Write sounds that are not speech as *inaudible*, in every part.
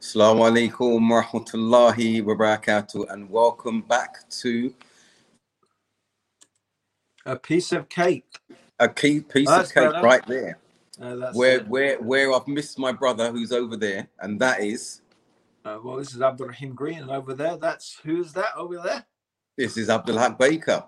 Assalamu alaikum wa rahmatullahi wa barakatuh, and welcome back to A piece of cake. a key piece That's of cake better. right there. Uh, Where it. where where I've missed my brother who's over there, and that is Uh, well, this is Abdul Rahim Green, and over there, that's who's that over there? this is Abdul Haqq Baker.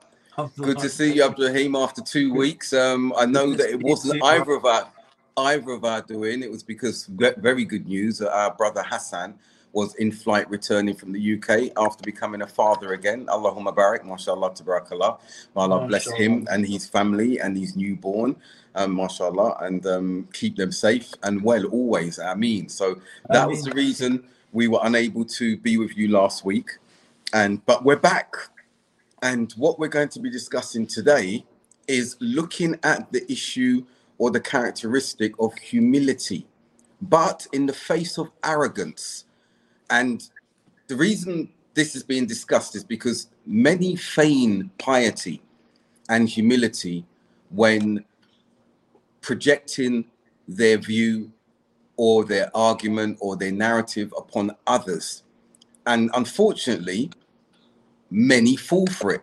Good to see you, Abdul Rahim, after two weeks. Um, I know that it wasn't either of our either of our doing. It was because very good news that our brother Hassan was in flight returning from the UK after becoming a father again. Allahumma barak, mashallah, tabarakallah. May Allah bless him and his family and his newborn, um, mashallah, and um, keep them safe and well always. Ameen. So that was the reason we were unable to be with you last week, and but we're back. And what we're going to be discussing today is looking at the issue or the characteristic of humility, but in the face of arrogance. And the reason this is being discussed is because many feign piety and humility when projecting their view or their argument or their narrative upon others. And unfortunately, many fall for it.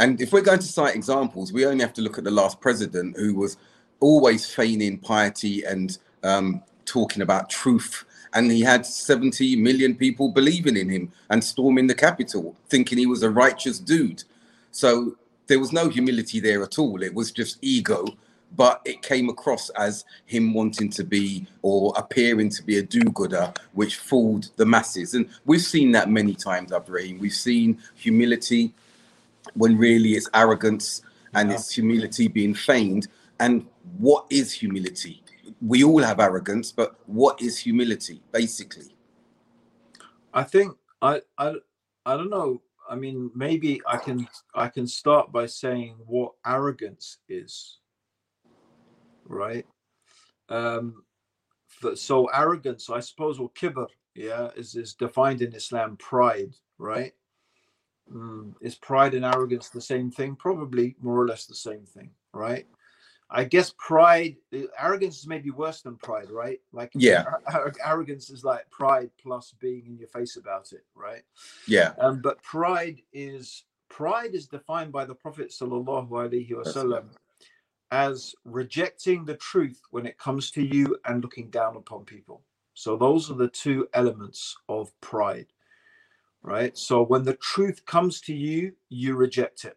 And if we're going to cite examples, we only have to look at the last president who was always feigning piety and um, talking about truth. And he had 70 million people believing in him and storming the Capitol, thinking he was a righteous dude. So there was no humility there at all. It was just ego, but it came across as him wanting to be or appearing to be a do-gooder, which fooled the masses. And we've seen that many times, Abdurrahim. We've seen humility when really it's arrogance and Yeah. it's humility being feigned. And what is humility? We all have arrogance, but what is humility, basically? I think I I I don't know. I mean, maybe I can I can start by saying what arrogance is, right? Um, so arrogance, I suppose, or kibr, yeah, is is defined in Islam pride, right? Mm, is pride and arrogance the same thing? Probably more or less the same thing, right? I guess pride, uh, arrogance is maybe worse than pride, right? Like, Yeah. *laughs* ar- arrogance is like pride plus being in your face about it, right? Yeah, Um, but pride is pride is defined by the Prophet sallallahu alaihi wasallam as rejecting the truth when it comes to you and looking down upon people. So those are the two elements of pride, right? So when the truth comes to you, you reject it.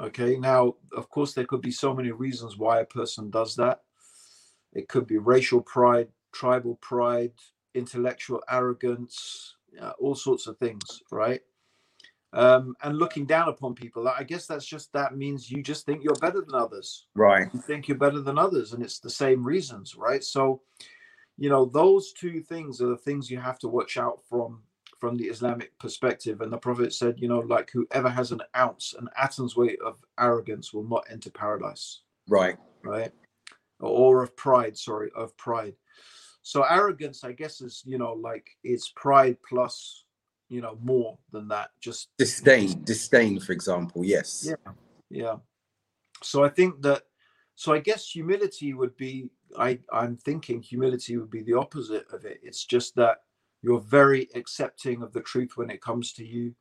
Okay. Now, of course, there could be so many reasons why a person does that. It could be racial pride, tribal pride, intellectual arrogance, uh, all sorts of things, right? Um, and looking down upon people. I guess that's just that means you just think you're better than others. right. You think you're better than others, and it's the same reasons, right? So, you know, those two things are the things you have to watch out from from the Islamic perspective. And the Prophet said, you know, like whoever has an ounce, an atom's weight of arrogance will not enter paradise Right. right or of pride sorry of pride so arrogance i guess is you know like it's pride plus you know more than that just Disdain. Disdain, for example. Yes. Yeah. yeah so i think that so i guess humility would be i i'm thinking humility would be the opposite of it it's just that you're very accepting of the truth when it comes to you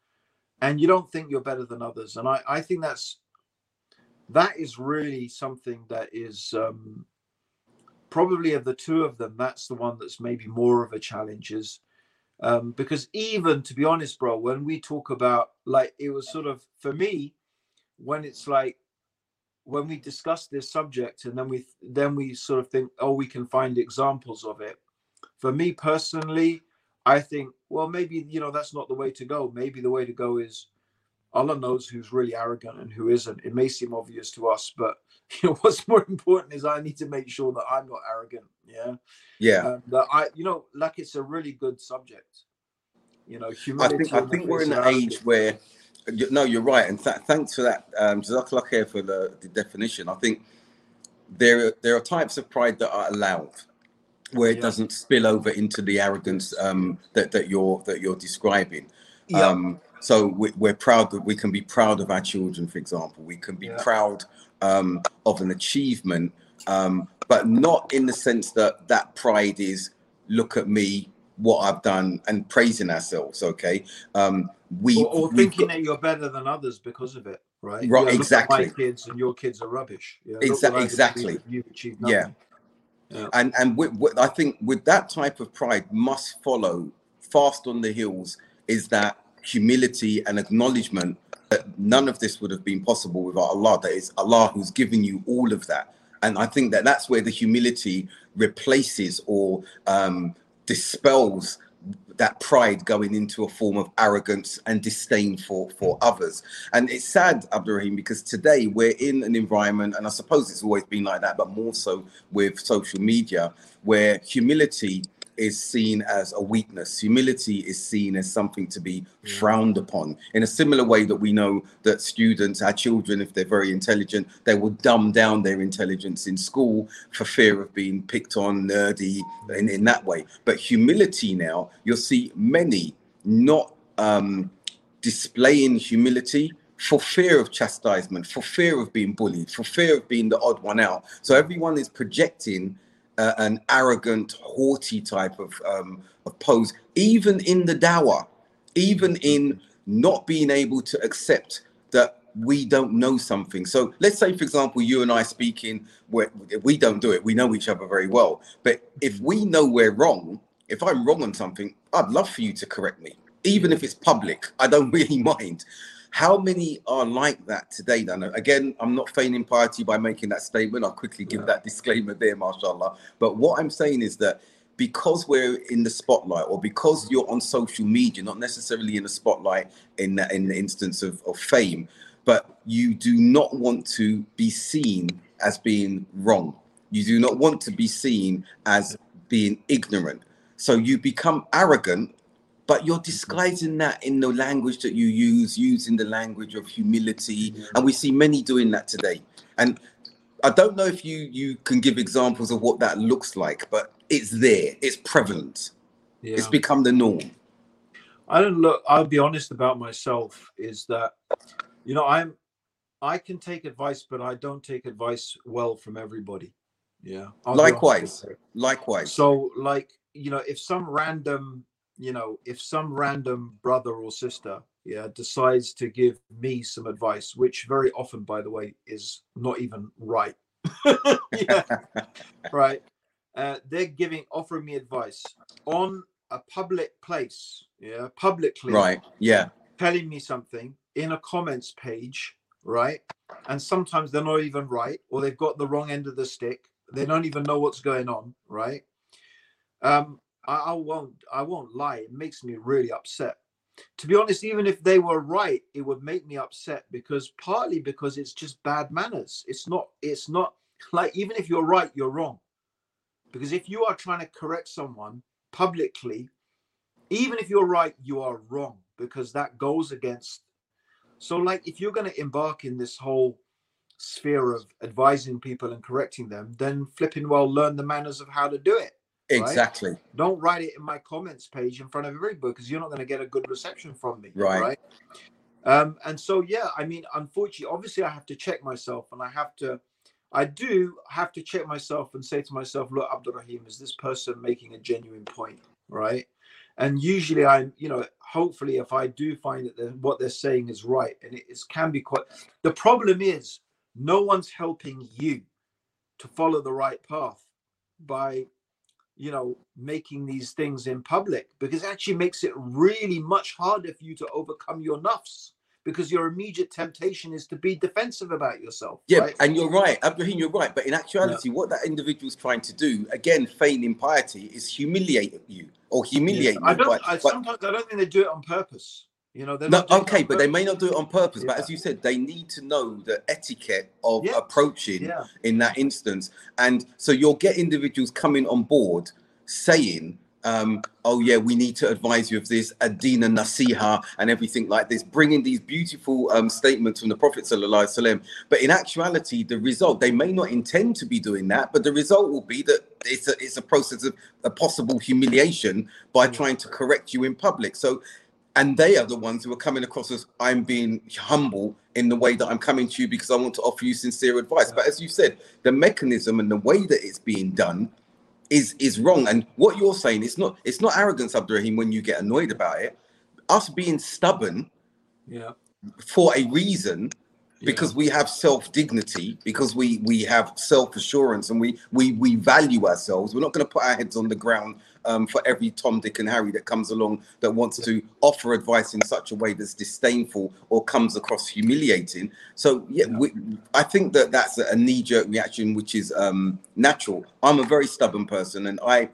and you don't think you're better than others and i i think that's that is really something that is um probably of the two of them that's the one that's maybe more of a challenge is um because even to be honest bro when we talk about like it was sort of for me when it's like when we discuss this subject and then we then we sort of think oh we can find examples of it. For me personally i think well maybe you know that's not the way to go. Maybe the way to go is allah knows who's really arrogant and who isn't it may seem obvious to us but *laughs* you know what's more important is i need to make sure that i'm not arrogant yeah Yeah. um, that i you know like it's a really good subject you know I think I think we're in an age where no, you're right, and th- thanks for that. Um, Jazakallah khair for the, the definition. I think there there are types of pride that are allowed, where it Yeah. doesn't spill over into the arrogance um, that that you're that you're describing. Yeah. Um, So we, we're proud that we can be proud of our children, for example. We can be Yeah. proud um, of an achievement, um, but not in the sense that that pride is look at me, what I've done, and praising ourselves. Okay, um, we or, or thinking got- that you're better than others because of it, right? Right, at exactly. my kids and your kids are rubbish. Yeah, Exa- what I've achieved, exactly. You've achieved Yeah. nothing. and and with, with, I think with that type of pride must follow fast on the heels is that humility and acknowledgement that none of this would have been possible without Allah. That is Allah who's giving you all of that, and I think that that's where the humility replaces or um, dispels that pride going into a form of arrogance and disdain for for others and it's sad abdurrahim because today we're in an environment and i suppose it's always been like that but more so with social media where humility is seen as a weakness. Humility is seen as something to be frowned upon. In a similar way that we know that students our children if they're very intelligent they will dumb down their intelligence in school for fear of being picked on nerdy in, in that way. But humility now you'll see many not um displaying humility for fear of chastisement, for fear of being bullied, for fear of being the odd one out. So everyone is projecting uh, an arrogant, haughty type of um, of pose, even in the dawah, even in not being able to accept that we don't know something. So let's say, for example, you and I speaking, we don't do it, we know each other very well. But if we know we're wrong, if I'm wrong on something, I'd love for you to correct me, even if it's public. I don't *laughs* really mind. How many are like that today? Then again, I'm not feigning piety by making that statement. I'll quickly give that disclaimer there, mashallah. But what I'm saying is that because we're in the spotlight, or because you're on social media, not necessarily in the spotlight in the, in the instance of, of fame, but you do not want to be seen as being wrong. You do not want to be seen as being ignorant. So you become arrogant, but you're mm-hmm. disguising that in the language that you use, using the language of humility. And we see many doing that today. And I don't know if you you can give examples of what that looks like, but it's there. It's prevalent. Yeah. It's become the norm. I don't look. I'll be honest about myself. Is that you know I'm I can take advice, but I don't take advice well from everybody. Yeah. I'll Likewise. Likewise. So like you know, if some random you know, if some random brother or sister yeah decides to give me some advice, which very often, by the way, is not even right. *laughs* yeah. *laughs* right. Uh, they're giving offering me advice on a public place, yeah, publicly right. Yeah. telling me something in a comments page, right? And sometimes they're not even right, or they've got the wrong end of the stick. They don't even know what's going on, right? Um, I, I won't, I won't lie. It makes me really upset. To be honest, even if they were right, it would make me upset because partly because it's just bad manners. It's not, it's not *laughs* like even if you're right, you're wrong. Because if you are trying to correct someone publicly, even if you're right, you are wrong because that goes against. So, like, if you're going to embark in this whole sphere of advising people and correcting them, then flipping well, learn the manners of how to do it. Right. Exactly. Don't write it in my comments page in front of everybody because you're not going to get a good reception from me. Right. Right. Um, and so, yeah, I mean, unfortunately, obviously, I have to check myself and I have to, I do have to check myself and say to myself, look, Abdul Rahim, is this person making a genuine point? Right. And usually, I'm, you know, hopefully, if I do find that they're, what they're saying is right, and it is, can be quite, the problem is no one's helping you to follow the right path by you know making these things in public because it actually makes it really much harder for you to overcome your nafs because your immediate temptation is to be defensive about yourself Yeah, right? and you're right, Abraham, you're right. But in actuality, what that individual's trying to do, again, feigning piety, is humiliate you or humiliate i you. don't by- I, sometimes i don't think they do it on purpose you know they're no, okay, but they may not do it on purpose. But as you said, they need to know the etiquette of Yeah. approaching yeah in that instance. And so you'll get individuals coming on board saying, um, oh yeah, we need to advise you of this, adina nasiha, and everything like this, bringing these beautiful um, statements from the Prophet sallallahu alaihi wasallam. But in actuality, the result they may not intend to be doing that, but the result will be that it's a it's a process of a possible humiliation by Mm. trying to correct you in public. So and they are the ones who are coming across as I'm being humble in the way that I'm coming to you because I want to offer you sincere advice. But as you said, the mechanism and the way that it's being done is is wrong. And what you're saying is not it's not arrogance, Abdurrahim, when you get annoyed about it. Us being stubborn yeah. for a reason because yeah. we have self dignity because we we have self assurance and we we we value ourselves we're not going to put our heads on the ground um, for every tom dick and harry that comes along that wants to offer advice in such a way that's disdainful or comes across humiliating. So yeah, Yeah. We, i think that that's a knee-jerk reaction which is um, natural. I'm a very stubborn person and i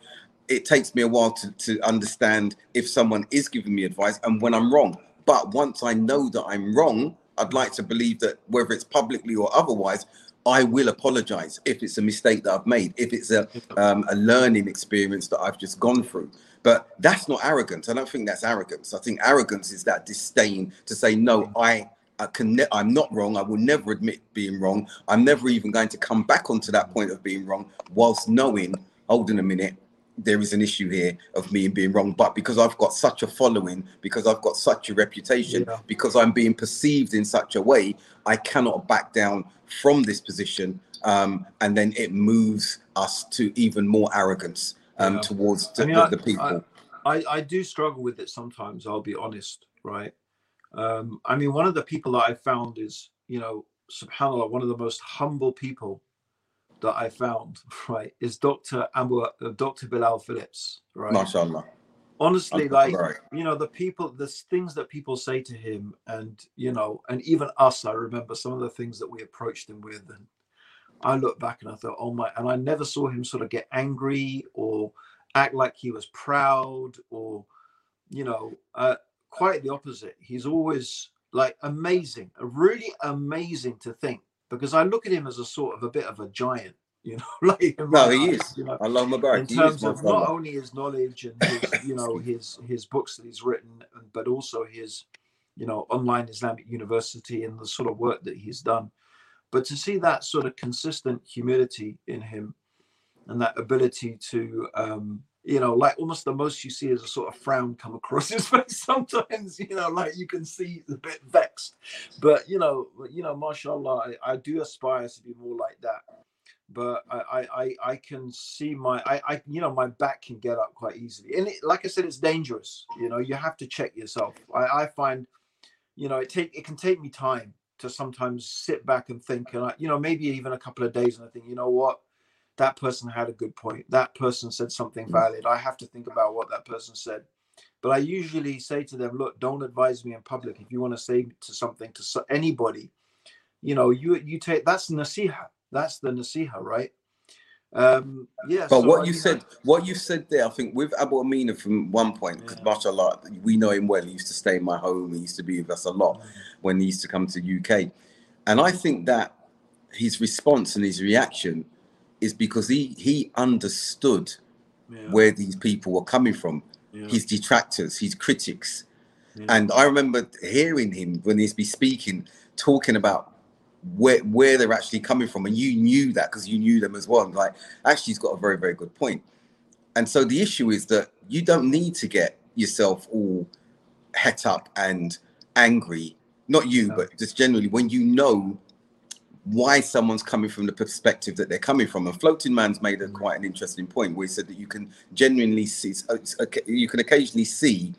it takes me a while to, to understand if someone is giving me advice and when i'm wrong. But once i know that i'm wrong I'd like to believe that whether it's publicly or otherwise, I will apologize if it's a mistake that I've made, if it's a um, a learning experience that I've just gone through. But that's not arrogance. I don't think that's arrogance. I think arrogance is that disdain to say no. I, I can. Ne- I'm not wrong. I will never admit being wrong. I'm never even going to come back onto that point of being wrong, whilst knowing. Hold on a minute there is an issue here of me being wrong but because i've got such a following because i've got such a reputation Yeah. because i'm being perceived in such a way i cannot back down from this position um, and then it moves us to even more arrogance um, Yeah. towards I the, mean, the, the people I, I do struggle with it sometimes, I'll be honest, right? Um, I mean, one of the people that I found is, you know, subhanAllah, one of the most humble people that I found, *laughs* right, is Dr. Abu, uh, Dr. Bilal Philips, right? mashallah Honestly, like, you know, the people, the things that people say to him, and, you know, and even us, I remember some of the things that we approached him with. And I look back and I thought, oh my, and I never saw him sort of get angry or act like he was proud or, you know, uh, quite the opposite. He's always like amazing, really amazing to think because I look at him as a sort of a bit of a giant, *laughs* you know, like in no he is you know, allah in Mubarak. he is terms of not only his knowledge and his, you know *laughs* his his books that he's written, but also his, you know, online Islamic University and the sort of work that he's done. But to see that sort of consistent humility in him, and that ability to, um, you know, like almost the most you see is a sort of frown come across *laughs* his face sometimes. You know, like you can see he's a bit vexed, but you know, you know, mashallah, I, I do aspire to be more like that. But I, I I can see my I, I you know my back can get up quite easily. And it, like I said it's dangerous you know you have to check yourself. I, I find you know it take it can take me time to sometimes sit back and think and I, you know maybe even a couple of days and I think you know what that person had a good point. That person said something valid. I have to think about what that person said. But I usually say to them look don't advise me in public. If you want to say to something to anybody you know you you take that's nasiha. That's the nasiha right? Um yeah But so what I you said, what you said there, I think with Abu Amina from one point, because Yeah. mashallah, we know him well. He used to stay in my home. He used to be with us a lot when he used to come to UK, and I think that his response and his reaction is because he he understood yeah, where these people were coming from, yeah, his detractors, his critics, yeah. and I remember hearing him when he'd be speaking, talking about where where they're actually coming from, and you knew that because you knew them as well. Like, actually, he's got a very very good point. And so the issue is that you don't need to get yourself all het up and angry. Not you, but just generally when you know why someone's coming from the perspective that they're coming from. And Floating Man's made a quite an interesting point where he said that you can genuinely see, it's- you can occasionally see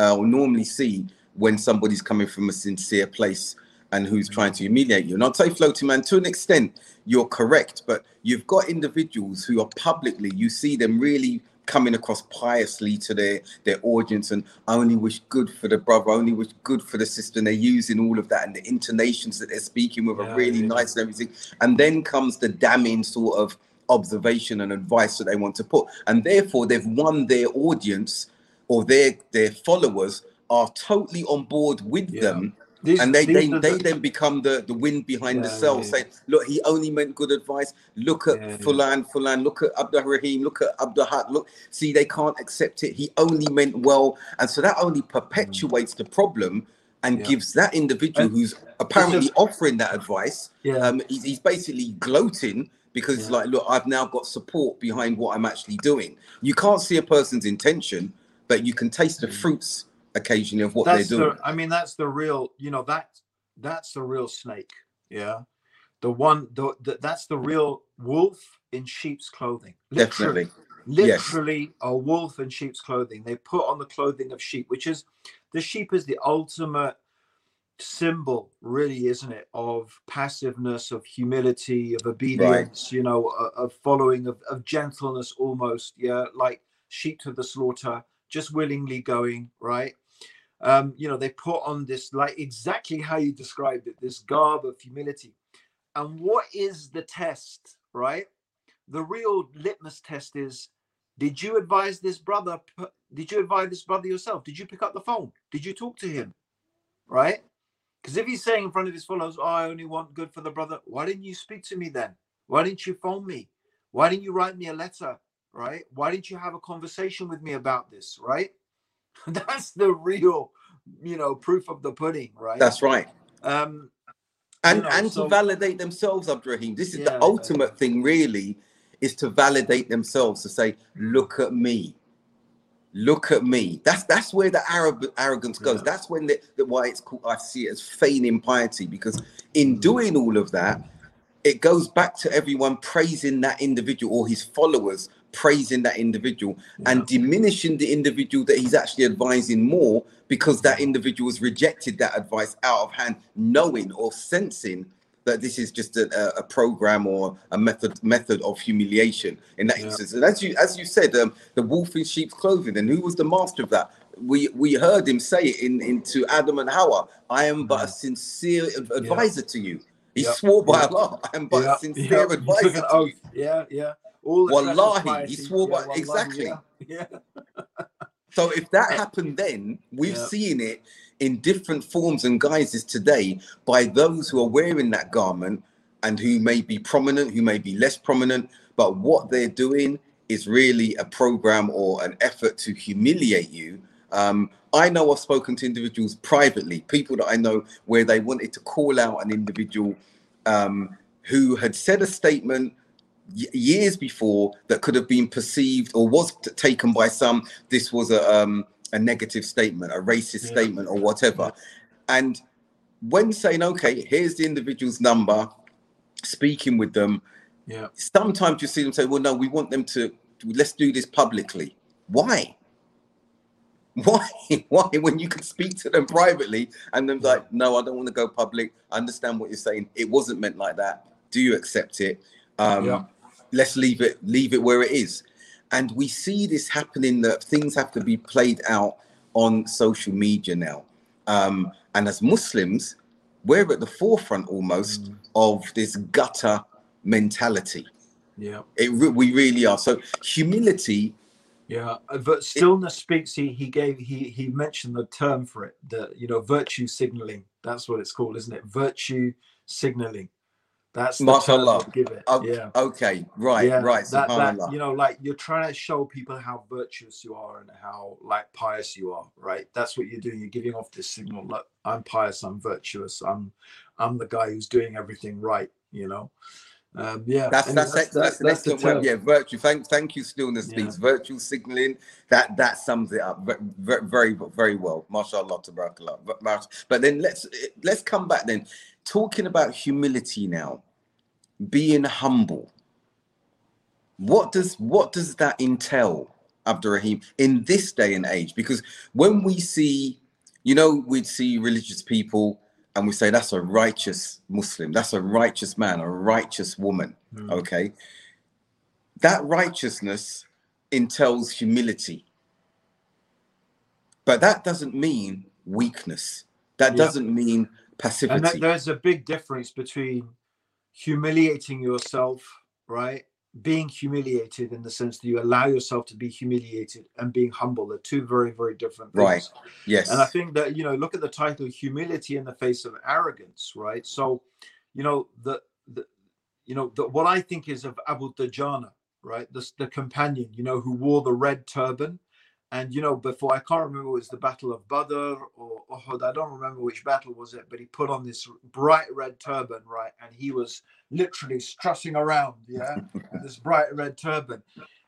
uh, or normally see when somebody's coming from a sincere place and who's trying to humiliate you. And I'll say, Floating Man, to an extent, you're correct, but you've got individuals who are publicly, you see them really coming across piously to their their audience and I only wish good for the brother, I only wish good for the sister, and they're using all of that and the intonations that they're speaking with Yeah, are really yeah. nice and everything. And then comes the damning sort of observation and advice that they want to put. And therefore they've won their audience or their their followers are totally on board with Yeah. them These- and they they, they the- then become the the wind behind the Yeah, sail yeah, saying look he only meant good advice. Look at Yeah, fulan fulan look at abdul rahim look at abdul Haq, look see they can't accept it. He only meant well. And so that only perpetuates the problem and gives that individual And who's apparently just- offering that advice yeah. um he's, he's basically gloating because Yeah. like look i've now got support behind what i'm actually doing. You can't see a person's intention but you can taste the Mm. fruits occasionally of what that's they're doing. The, I mean, that's the real, you know, that that's the real snake. Yeah. The one the, the that's the real wolf in sheep's clothing. Literally. Definitely. Literally yes. a wolf in sheep's clothing. They put on the clothing of sheep, which is the sheep is the ultimate symbol really isn't it of passiveness of humility of obedience right. you know of following of, of gentleness almost yeah like sheep to the slaughter just willingly going right um you know they put on this like exactly how you described it this garb of humility and what is the test right the real litmus test is did you advise this brother did you advise this brother yourself did you pick up the phone did you talk to him right because if he's saying in front of his followers, oh, I only want good for the brother, why didn't you speak to me then? Why didn't you phone me? Why didn't you write me a letter? Right? Why didn't you have a conversation with me about this? Right? *laughs* That's the real, you know, proof of the pudding, right? That's right. Um, and you know, and so, to validate themselves, Abdurrahim. This is yeah, the ultimate yeah. thing, really, is to validate themselves to say, look at me look at me. That's that's where the Arab arrogance goes. Yeah. That's when the, the, why it's called. I see it as feigning piety because in mm. doing all of that, it goes back to everyone praising that individual or his followers praising that individual yeah. and diminishing the individual that he's actually advising more because that individual has rejected that advice out of hand, knowing or sensing that this is just a, a, program or a method method of humiliation in that yeah. instance. And as you as you said, um, the wolf in sheep's clothing, and who was the master of that? We we heard him say it in into Adam and Hawa. I am but a sincere advisor yeah. to you. He swore by yep. Allah. I am but a sincere *laughs* advisor. you. Yeah, yeah. All Wallahi, he swore by wallahi, exactly. Yeah. *laughs* so if that happened then, we've seen it in different forms and guises today by those who are wearing that garment and who may be prominent, who may be less prominent, but what they're doing is really a program or an effort to humiliate you. Um, I know I've spoken to individuals privately, people that I know where they wanted to call out an individual um, who had said a statement years before that could have been perceived or was taken by some. This was a um, a negative statement, a racist yeah. statement, or whatever. Yeah. And when saying, okay, here's the individual's number, speaking with them, yeah. Sometimes you see them say, well, no, we want them to let's do this publicly. Why? *laughs* Why? Why? When you can speak to them privately and them yeah. like, no, I don't want to go public. I understand what you're saying. It wasn't meant like that. Do you accept it? Um, yeah. Let's leave it, leave it where it is. And we see this happening that things have to be played out on social media now. Um, and as Muslims, we're at the forefront almost mm. of this gutter mentality. Yeah, it we really are. So humility. Yeah, uh, but stillness it, speaks. He he gave he he mentioned the term for it. The you know virtue signaling. That's what it's called, isn't it? Virtue signaling. That's the give it. Okay, yeah. Okay. Right. Yeah. Right. That, that, you know, like you're trying to show people how virtuous you are and how like pious you are. Right. That's what you're doing. You're giving off this signal. Look, I'm pious. I'm virtuous. I'm, I'm the guy who's doing everything right. You know. Um, yeah, that's that's, that's, that's, that's an excellent word. Yeah, virtue. Thank thank you, stillness speaks. Virtual signaling that that sums it up very very very well. Mashallah, tabarakallah. But, but then let's let's come back then, talking about humility now being humble. What does what does that entail, Abdurrahim, in this day and age? Because when we see, you know, we'd see religious people and we say that's a righteous Muslim, that's a righteous man, a righteous woman. Mm. Okay. That righteousness entails humility. But that doesn't mean weakness. That yeah. doesn't mean passivity. And that, there's a big difference between humiliating yourself, right? Being humiliated in the sense that you allow yourself to be humiliated and being humble. They're two very, very different things. Right. Yes. And I think that, you know, look at the title Humility in the Face of Arrogance, right? So, you know, the, the you know, the, what I think is of Abu Dujana, right? The, the companion, you know, who wore the red turban and you know, before I can't remember it was the Battle of Badr or Uhud. I don't remember which battle was it, but he put on this bright red turban, right? And he was literally strutting around, yeah, *laughs* this bright red turban.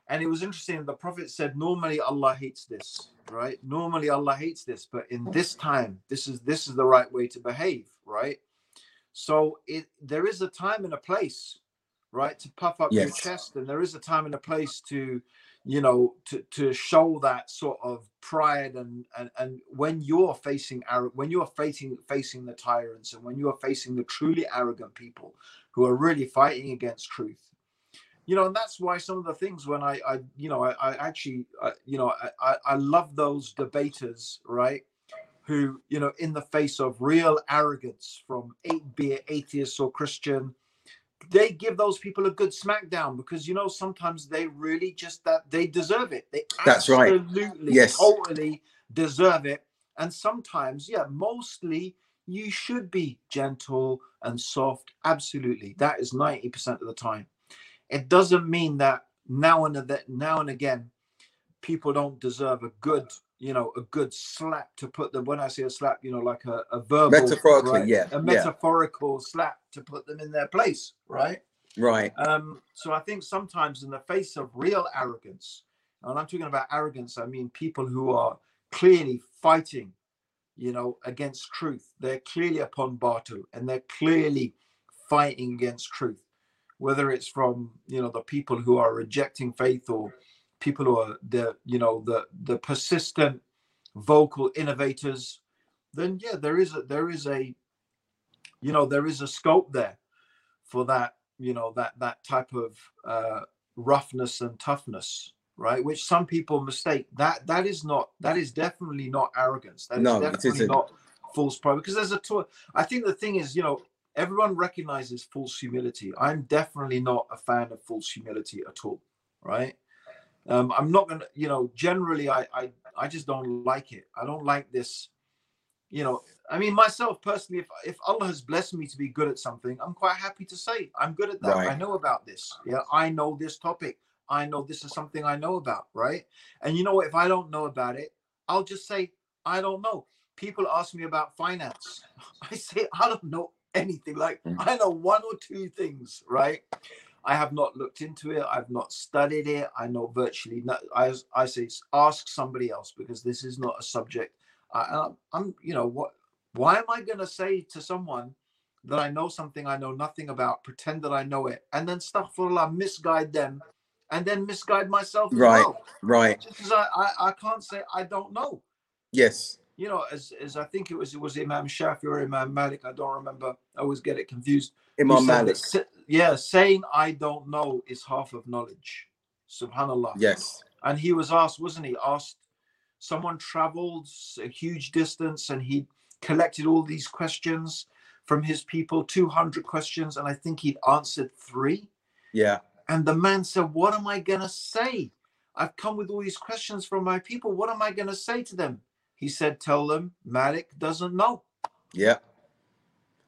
and it was interesting. The Prophet said, normally Allah hates this, right? Normally Allah hates this, but in this time, this is this is the right way to behave, right? So it there is a time and a place, right, to puff up yes. your chest, and there is a time and a place to, you know, to to show that sort of pride and and and when you're facing when you're facing facing the tyrants and when you're facing the truly arrogant people who are really fighting against truth you know, and that's why some of the things when I, I you know, I, I actually, uh, you know, I, I love those debaters, right? Who, you know, in the face of real arrogance from be it atheist or Christian, they give those people a good smackdown because you know sometimes they really just that they deserve it. They that's absolutely, right. Yes, totally deserve it. And sometimes, yeah, mostly you should be gentle and soft. Absolutely, that is ninety percent of the time it doesn't mean that now and that now and again people don't deserve a good you know a good slap to put them when i say a slap you know like a, a verbal metaphorically right? yeah a metaphorical yeah. slap to put them in their place right right um so i think sometimes in the face of real arrogance and i'm talking about arrogance i mean people who are clearly fighting you know against truth they're clearly upon batil and they're clearly fighting against truth whether it's from you know the people who are rejecting faith or people who are the you know the the persistent vocal innovators then yeah there is a there is a you know there is a scope there for that you know that that type of uh, roughness and toughness right which some people mistake that that is not that is definitely not arrogance that no, is definitely not false pride because there's a tour i think the thing is you know everyone recognizes false humility. I'm definitely not a fan of false humility at all, right? Um, I'm not gonna, you know, generally I, I I just don't like it. I don't like this, you know. I mean, myself personally, if if Allah has blessed me to be good at something, I'm quite happy to say I'm good at that. Right. I know about this. Yeah, I know this topic. I know this is something I know about, right? And you know what? If I don't know about it, I'll just say I don't know. People ask me about finance. *laughs* I say I don't know anything. Like mm. I know one or two things, right? I have not looked into it. I've not studied it. I know virtually not. I, I say ask somebody else because this is not a subject. I, I'm, you know, what? Why am I going to say to someone that I know something I know nothing about, pretend that I know it, and then uh, misguide them, and then misguide myself? right, well. right. Because I, I, I can't say I don't know. Yes you know, as, as I think it was it was Imam Shafi or Imam Malik. I don't remember. I always get it confused. Imam Malik. That, yeah, saying I don't know is half of knowledge. Subhanallah. Yes. And he was asked, wasn't he? Asked someone traveled a huge distance and he collected all these questions from his people, 200 questions, and I think he'd answered three. Yeah. And the man said, What am I going to say? I've come with all these questions from my people. What am I going to say to them? He said, "Tell them Malik doesn't know." Yeah,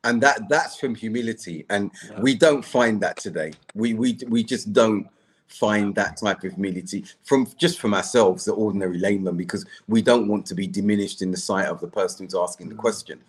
and that that's from humility, and yeah. we don't find that today. We we we just don't find that type of humility from just from ourselves, the ordinary layman, because we don't want to be diminished in the sight of the person who's asking the mm. question.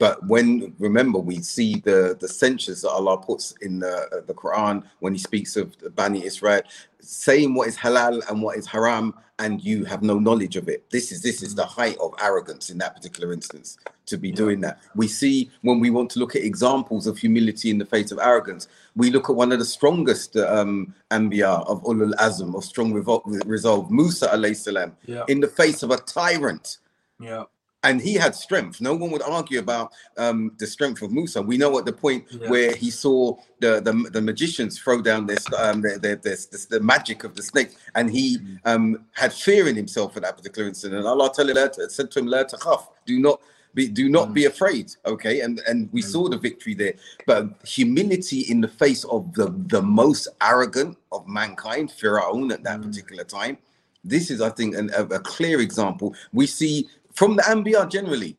But when remember, we see the the censures that Allah puts in the uh, the Quran when He speaks of Bani Israel, saying what is halal and what is haram, and you have no knowledge of it. This is this is the height of arrogance in that particular instance to be yeah. doing that. We see when we want to look at examples of humility in the face of arrogance, we look at one of the strongest um, Anbiya of Ulul Azm of strong resolve, Musa alayhi salam, yeah. in the face of a tyrant. Yeah and he had strength. No one would argue about um, the strength of Musa. We know at the point yeah. where he saw the, the, the magicians throw down this um, their, their, their, the magic of the snake, and he mm. um, had fear in himself at that particular incident. And Allah said to him, "La takhaf, do not." Be, do not mm. be afraid okay and and we saw the victory there but humility in the face of the the most arrogant of mankind Pharaoh at that mm. particular time this is i think an, a, a clear example we see from the Anbiya generally.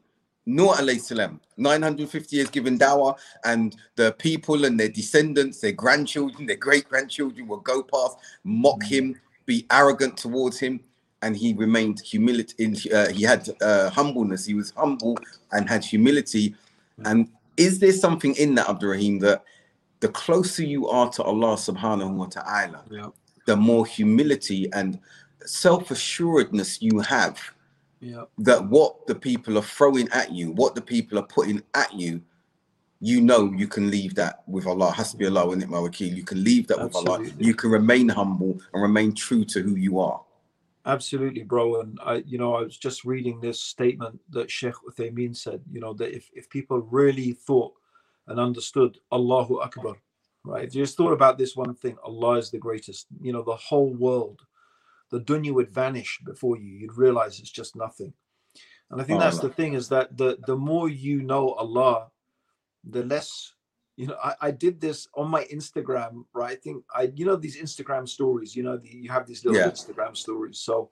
Noah alayhi salam, 950 years given dawah, and the people and their descendants, their grandchildren, their great grandchildren will go past, mock him, be arrogant towards him, and he remained humility. In, uh, he had uh, humbleness. He was humble and had humility. And is there something in that, Abdurrahim, that the closer you are to Allah subhanahu wa ta'ala, yeah. the more humility and self-assuredness you have Yeah. that what the people are throwing at you, what the people are putting at you, you know you can leave that with Allah. Hasbi Allah wa ni'ma wakil. You can leave that with Allah. You can remain humble and remain true to who you are. Absolutely, bro. And I, you know, I was just reading this statement that Sheikh Uthaymeen said, you know, that if, if people really thought and understood Allahu Akbar, right? If you just thought about this one thing, Allah is the greatest, you know, the whole world, the dunya would vanish before you. You'd realize it's just nothing. And I think oh, that's the thing is that the the more you know Allah, the less you know I, I did this on my instagram right i think i you know these instagram stories you know the, you have these little Yeah. instagram stories so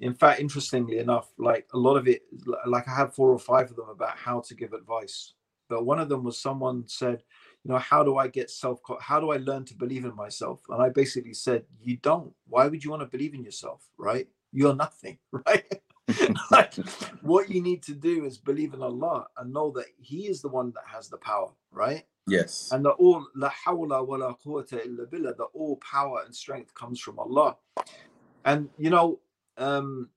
in fact interestingly enough like a lot of it like i had four or five of them about how to give advice but one of them was someone said you know how do i get self how do i learn to believe in myself? And i basically said you don't. Why would you want to believe in yourself right? You're nothing *laughs* right? *laughs* Like what you need to do is believe in allah and know that he is the one that has the power right? Yes. and that all la hawla wa la quwwata illa billah that all power and strength comes from Allah. And you know um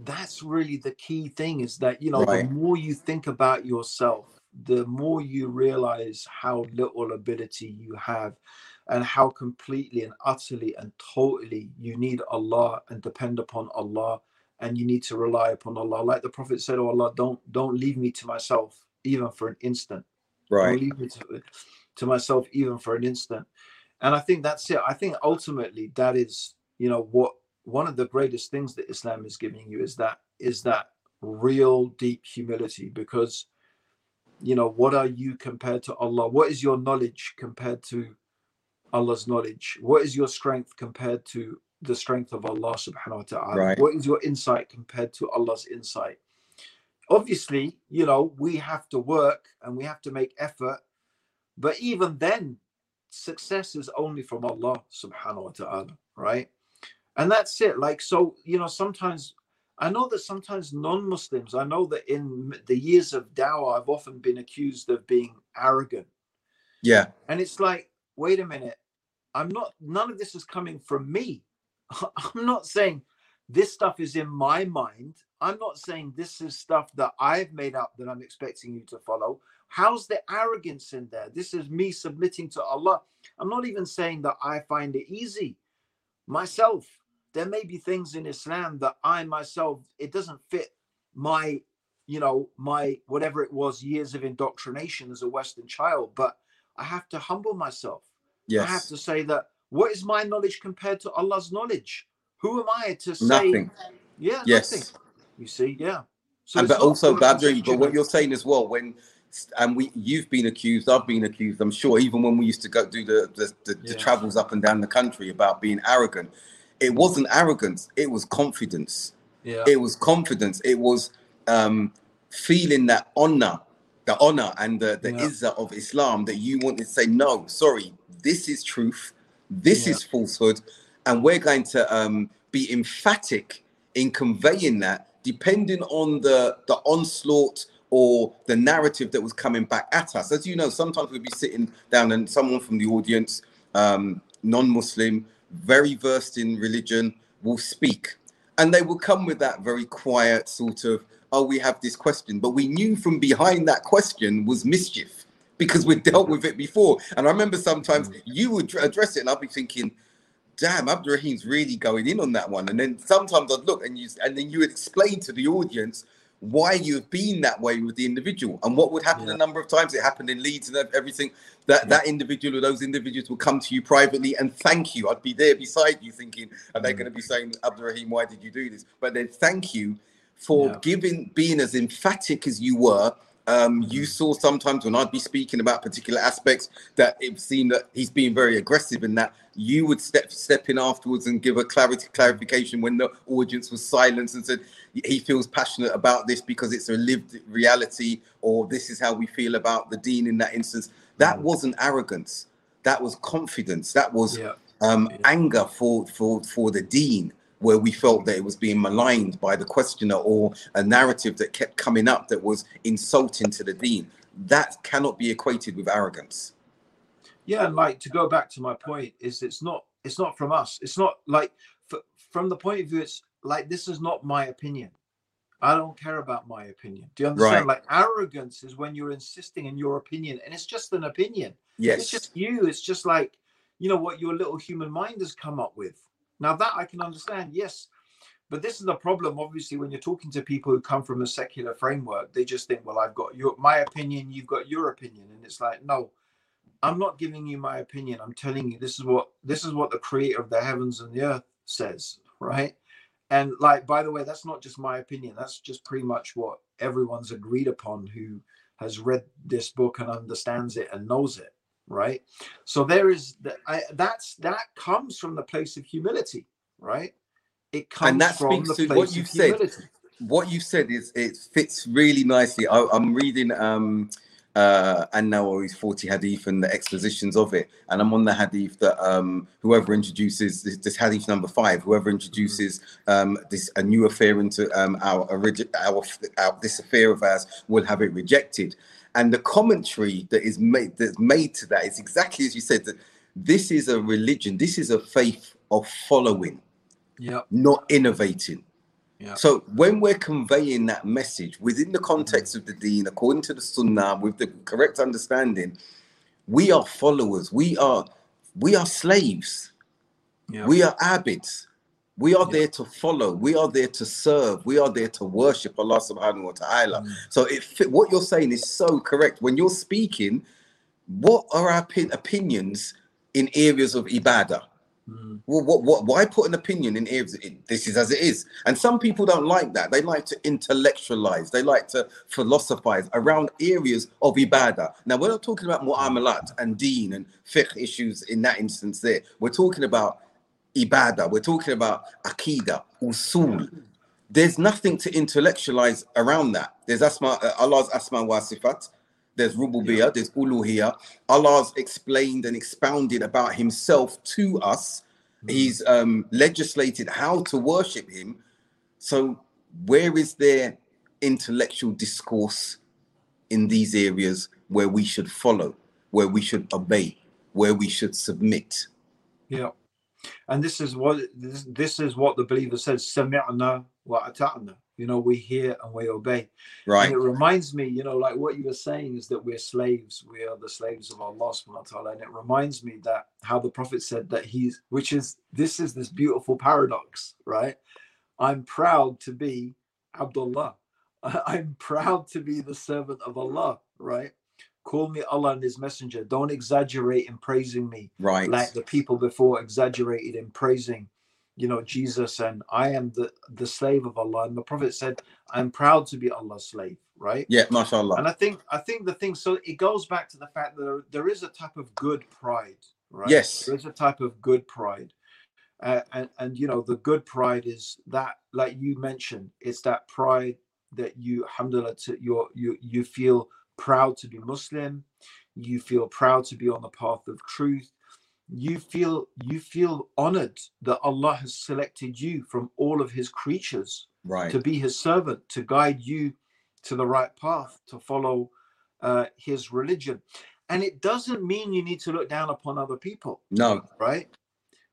that's really the key thing is that you know Right. the more you think about yourself the more you realize how little ability you have and how completely and utterly and totally you need Allah and depend upon Allah and you need to rely upon Allah. Like the prophet said oh Allah don't don't leave me to myself even for an instant. Don't Right. leave me to, to myself even for an instant. And i think that's it. I think ultimately that is you know what one of the greatest things that islam is giving you is that is that real deep humility because you know what are you compared to allah? What is your knowledge compared to allah's knowledge? What is your strength compared to the strength of allah subhanahu wa ta'ala? Right. what is your insight compared to allah's insight? Obviously you know we have to work and we have to make effort but even then success is only from allah subhanahu wa ta'ala right? And that's it. Like so you know sometimes i know that sometimes non-muslims i know that in the years of dawah i've often been accused of being arrogant. Yeah. and it's like wait a minute i'm not none of this is coming from me. *laughs* I'm not saying this stuff is in my mind. I'm not saying this is stuff that i've made up that i'm expecting you to follow. How's the arrogance in there? This is me submitting to allah. I'm not even saying that i find it easy myself there may be things in islam that i myself it doesn't fit my you know my whatever it was years of indoctrination as a western child but i have to humble myself Yes. I have to say that what is my knowledge compared to Allah's knowledge? Who am I to say? Nothing. Yeah, Yes. nothing. You see, yeah. So and but also Badri, but what you're saying as well, when and we you've been accused, I've been accused, I'm sure, even when we used to go do the the, the, the travels up and down the country about being arrogant. It wasn't arrogance, it was confidence. yeah, It was confidence, it was um feeling that honor, the honor and the, the Yeah. izzah of Islam that you wanted to say, no, sorry, this is truth, this Yeah. is falsehood, and we're going to um be emphatic in conveying that depending on the the onslaught or the narrative that was coming back at us as you know sometimes we'd be sitting down and someone from the audience um non-muslim very versed in religion will speak. And they will come with that very quiet sort of oh we have this question. But we knew from behind that question was mischief because we'd dealt with it before. And i remember sometimes mm. you would address it and i'd be thinking damn, Abdurrahim's really going in on that one. And then sometimes I'd look and you and then you would explain to the audience why you've been that way with the individual. And what would happen Yeah. a number of times, it happened in Leeds and everything, that Yeah. that individual or those individuals would come to you privately and thank you. I'd be there beside you thinking, are they Mm. going to be saying, Abdurrahim, why did you do this? But then thank you for Yeah. giving being as emphatic as you were. Um, you saw sometimes when I'd be speaking about particular aspects that it seemed that he's being very aggressive in that you would step step in afterwards and give a clarity clarification when the audience was silenced and said he feels passionate about this because it's a lived reality or this is how we feel about the dean in that instance. That Mm. wasn't arrogance. That was confidence. That was yeah, um, Yeah. anger for for for the dean, where we felt that it was being maligned by the questioner or a narrative that kept coming up that was insulting to the dean. That cannot be equated with arrogance. yeah. And like to go back to my point is it's not it's not from us it's not like f- from the point of view it's like this is not my opinion i don't care about my opinion do you understand Right. like arrogance is when you're insisting in your opinion and it's just an opinion Yes. it's just you it's just like you know what your little human mind has come up with now that i can understand yes. But this is the problem obviously when you're talking to people who come from a secular framework they just think well i've got your my opinion you've got your opinion. And it's like no i'm not giving you my opinion. I'm telling you this is what this is what the creator of the heavens and the earth says right? And like by the way that's not just my opinion. That's just pretty much what everyone's agreed upon who has read this book and understands it and knows it right so there is that I, that's that comes from the place of humility right it comes that from speaks the to place what you've said. what you said is it fits really nicely. I, I'm reading um uh an-Nawawi's 40 hadith and the expositions of it, and I'm on the hadith that um whoever introduces this, this hadith number five, whoever introduces um this a new affair into um our origin our, our this affair of ours will have it rejected. And the commentary that is made that's made to that is exactly as you said that this is a religion, this is a faith of following, yeah not innovating. Yeah. So when we're conveying that message within the context mm-hmm. of the deen, according to the sunnah, with the correct understanding, we are followers. We are we are slaves. yeah We are abids. We are Yeah. there to follow. We are there to serve. We are there to worship Allah subhanahu wa ta'ala. Mm. So it fit, what you're saying is so correct. When you're speaking, what are our opi- opinions in areas of ibadah? Mm. Well, what, what, why put an opinion in areas? it- This is as it is, and some people don't like that. They like to intellectualize. They like to philosophize around areas of ibadah. Now, we're not talking about mu'amalat and deen and fiqh issues in that instance. There, we're talking about ibadah. We're talking about aqidah, usul. There's nothing to intellectualize around that. There's asma, uh, Allah's asma wa sifat. There's rububiyah. Yeah. There's uluhiyah. Allah's explained and expounded about Himself to us. He's um, legislated how to worship Him. So, where is there intellectual discourse in these areas where we should follow, where we should obey, where we should submit? Yeah. And this is what this, this is what the believer says, Sami'na wa ata'na. You know, we hear and we obey. Right. And it reminds me, you know, like what you were saying is that we're slaves, we are the slaves of Allah subhanahu wa ta'ala. And it reminds me that how the Prophet said that he's which is this is this beautiful paradox, right? I'm proud to be Abdullah. *laughs* I'm proud to be the servant of Allah, right? Call me Allah and His Messenger. Don't exaggerate in praising me Right. like the people before exaggerated in praising you know jesus and i am the the slave of allah and the prophet said i'm proud to be allah's slave right yeah, mashallah. and i think i think the thing so it goes back to the fact that there, there is a type of good pride right Yes. there is a type of good pride uh, and and you know the good pride is that like you mentioned it's that pride that you alhamdulillah to your you you feel proud to be muslim. You feel proud to be on the path of truth. You feel you feel honored that allah has selected you from all of his creatures Right. to be his servant to guide you to the right path to follow uh, his religion. And it doesn't mean you need to look down upon other people No. right?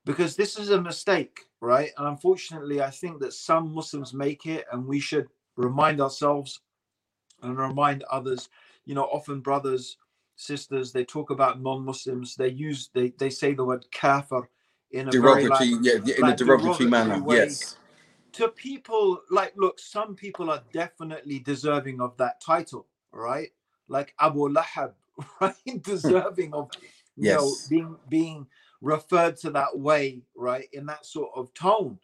Because this is a mistake right? And unfortunately i think that some muslims make it and we should remind ourselves and remind others you know often brothers sisters they talk about non-muslims they use they they say the word kafir in a Derogatory, like, yeah, yeah, in a derogatory derogatory manner. way. Yes. to people like look some people are definitely deserving of that title right like abu lahab *laughs* right hmm. deserving of you know being being referred to that way right in that sort of tone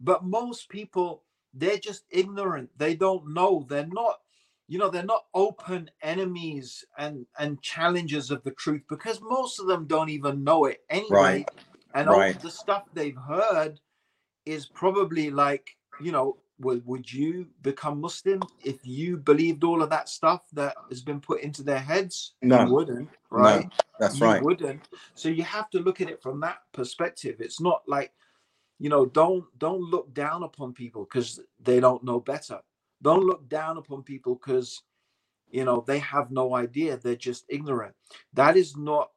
but most people they're just ignorant they don't know they're not you know they're not open enemies and and challengers of the truth because most of them don't even know it anyway Right. and all Right. the stuff they've heard is probably like you know would, would you become muslim if you believed all of that stuff that has been put into their heads No. you wouldn't right That's you right. wouldn't so you have to look at it from that perspective it's not like you know don't don't look down upon people because they don't know better don't look down upon people because you know they have no idea they're just ignorant that is not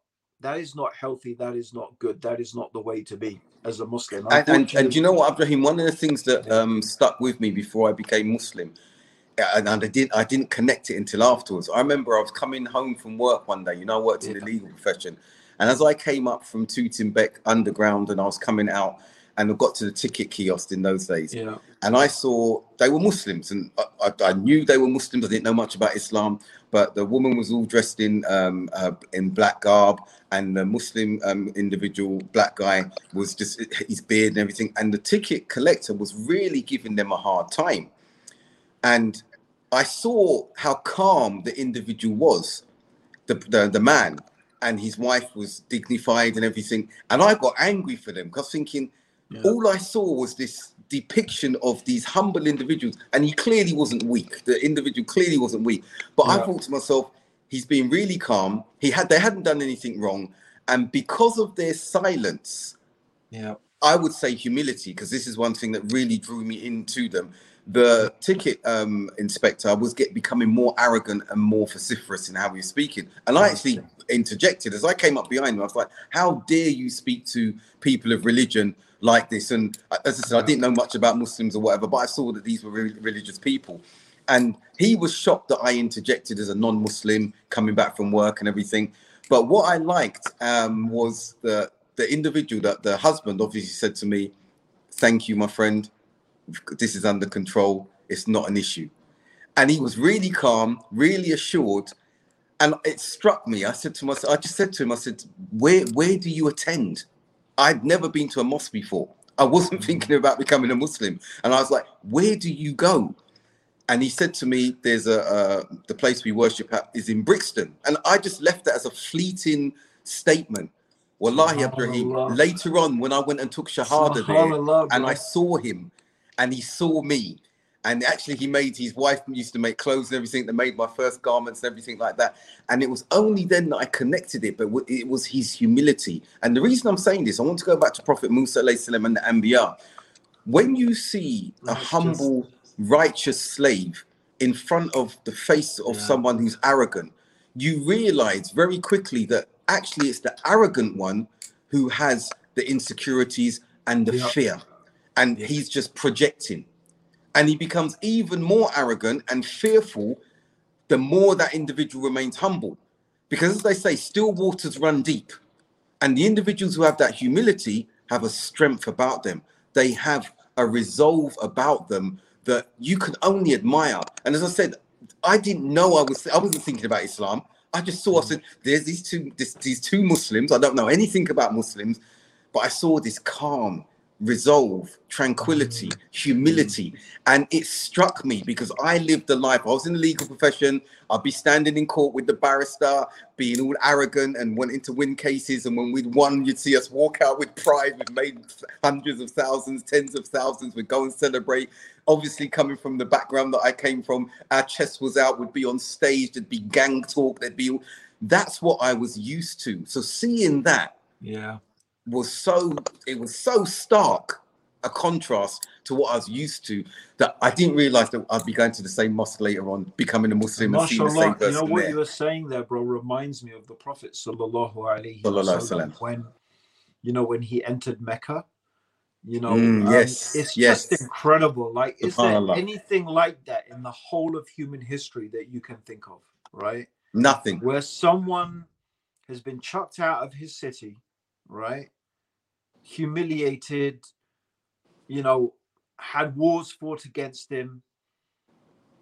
that is not healthy. That is not good. That is not the way to be as a Muslim. And, and, and you know what, Abdurrahim? One of the things that um, stuck with me before I became Muslim, and I didn't I didn't connect it until afterwards. I remember I was coming home from work one day. You know, I worked in the legal profession, and as I came up from Tooting Bec Underground, and I was coming out, and I got to the ticket kiosk in those days, yeah. and I saw they were Muslims, and I, I, I, knew they were Muslims. I didn't know much about Islam, but the woman was all dressed in um, uh, in black garb, and the Muslim um, individual, black guy, was just his beard and everything. And the ticket collector was really giving them a hard time, and I saw how calm the individual was, the the, the man, and his wife was dignified and everything. And I got angry for them because thinking yeah. all I saw was this depiction of these humble individuals, and he clearly wasn't weak. The individual clearly wasn't weak. But yeah. I thought to myself, he's been really calm. He had they hadn't done anything wrong, and because of their silence, yeah, I would say humility, because this is one thing that really drew me into them the ticket um, inspector was get becoming more arrogant and more vociferous in how he was speaking. And I actually interjected as I came up behind him. I was like, "How dare you speak to people of religion like this?" And as I said, I didn't know much about Muslims or whatever, but I saw that these were really religious people. And he was shocked that I interjected as a non-Muslim coming back from work and everything. But what I liked um, was the the individual that the husband obviously said to me, "Thank you, my friend." this is under control. It's not an issue. And he was really calm, really assured. And it struck me. I said to myself, I just said to him, I said, where, where do you attend? I'd never been to a mosque before. I wasn't thinking about becoming a Muslim. And I was like, where do you go? And he said to me, there's a, uh, the place we worship at is in Brixton. And I just left that as a fleeting statement. Wallahi, Abdurrahim, later on when I went and took Shahada there and I saw him and he saw me and actually he made his wife used to make clothes and everything that made my first garments and everything like that and it was only then that i connected it but it was his humility and the reason i'm saying this i want to go back to prophet musa and the anbiya when you see a humble righteous slave in front of the face of yeah. someone who's arrogant you realize very quickly that actually it's the arrogant one who has the insecurities and the yeah. fear and he's just projecting. And he becomes even more arrogant and fearful the more that individual remains humble. Because as they say, still waters run deep. And the individuals who have that humility have a strength about them. They have a resolve about them that you can only admire. And as I said, I didn't know I was I wasn't thinking about Islam. I just saw I mm. said there's these two this, these two Muslims. I don't know anything about Muslims, but I saw this calm, resolve, tranquility, humility. And it struck me because I lived the life. I was in the legal profession. I'd be standing in court with the barrister, being all arrogant and wanting to win cases. And when we'd won, you'd see us walk out with pride. We've made hundreds of thousands, tens of thousands. We'd go and celebrate. Obviously, coming from the background that I came from, our chest was out. We'd be on stage. There'd be gang talk. There'd be. That's what I was used to. So seeing that, yeah, was so it was so stark a contrast to what I was used to that I didn't realize that I'd be going to the same mosque later on, becoming a Muslim and seeing the same person. You know what there. you were saying there, bro, reminds me of the Prophet sallallahu alaihi wasallam when you know when he entered Mecca. You know, mm, um, yes, it's yes. just incredible. Like, is there anything like that in the whole of human history that you can think of? Right? Nothing. Where someone has been chucked out of his city right? Humiliated, you know, had wars fought against him.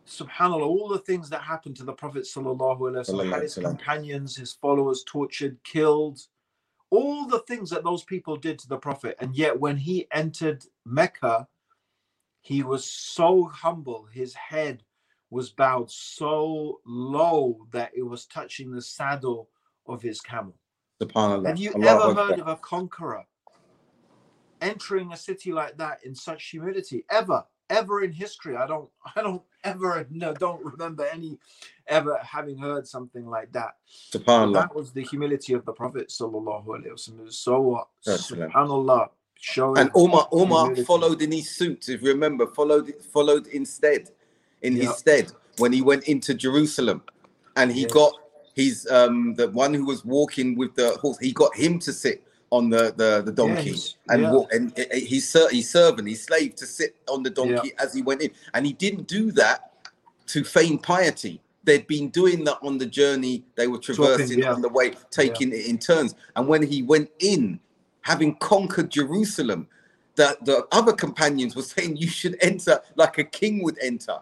Subhanallah, all the things that happened to the Prophet Sallallahu alaihi had his companions, his followers tortured, killed, all the things that those people did to the Prophet. And yet, when he entered Mecca, he was so humble, his head was bowed so low that it was touching the saddle of his camel. SubhanAllah. Have you Allah ever heard of a conqueror entering a city like that in such humility? Ever, ever in history? I don't, *laughs* I don't ever, no, don't remember any ever having heard something like that. SubhanAllah. That was the humility of the Prophet sallallahu alaihi wasallam. So, SubhanAllah. Showing and Umar, Umar followed in his suit. If you remember, followed followed instead, in his stead when he went into Jerusalem, and he got He's um, the one who was walking with the horse. He got him to sit on the the, the donkey Yes, and yeah. walk, and uh, he's ser- his servant, his slave, to sit on the donkey as he went in. And he didn't do that to feign piety. They'd been doing that on the journey they were traversing yeah. on the way, taking it in turns. And when he went in, having conquered Jerusalem, the, the other companions were saying you should enter like a king would enter.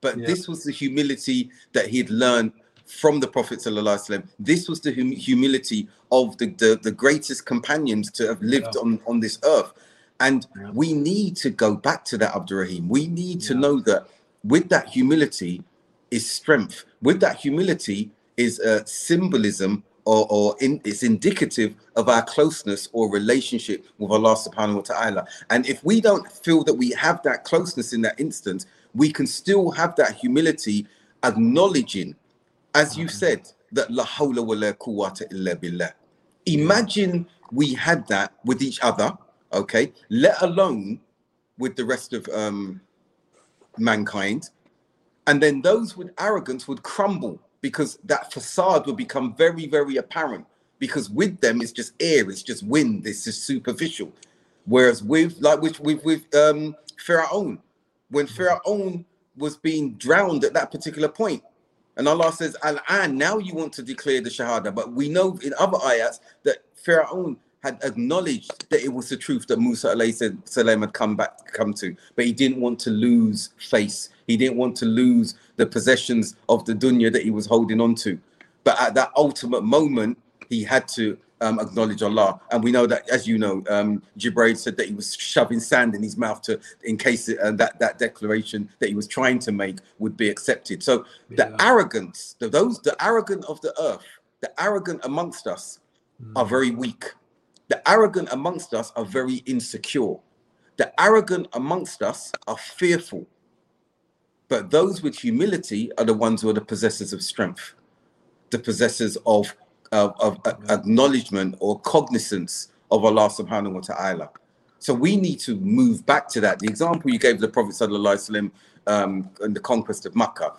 But Yeah. this was the humility that he'd learned from the Prophet. ﷺ. This was the hum- humility of the, the, the greatest companions to have lived Yeah. on, on this earth. And Yeah. we need to go back to that, Abdurrahim. We need to Yeah. know that with that humility is strength. With that humility is a symbolism or, or in, it's indicative of our closeness or relationship with Allah subhanahu wa ta'ala. And if we don't feel that we have that closeness in that instance, we can still have that humility, acknowledging, as you said, that la hawla wa la quwwata illa billah. Imagine we had that with each other, okay, let alone with the rest of um, mankind. And then those with arrogance would crumble because that facade would become very, very apparent. Because with them, it's just air, it's just wind, it's just superficial. Whereas with like with with, with um Pharaoh, when Pharaoh was being drowned at that particular point, and Allah says, Al-an, now you want to declare the Shahada. But we know in other ayats that Pharaoh had acknowledged that it was the truth that Musa salam had come back come to, but he didn't want to lose face. He didn't want to lose the possessions of the dunya that he was holding on to. But at that ultimate moment, he had to um, acknowledge Allah. And we know that, as you know, um, Jibreel said that he was shoving sand in his mouth to, in case it, uh, that that declaration that he was trying to make would be accepted. So the arrogance, the, those the arrogant of the earth, the arrogant amongst us, are very weak. The arrogant amongst us are very insecure. The arrogant amongst us are fearful. But those with humility are the ones who are the possessors of strength, the possessors of, of, of acknowledgement or cognizance of Allah subhanahu wa ta'ala. So we need to move back to that. The example you gave the Prophet sallallahu alaihi wasallam um, in the conquest of Makkah,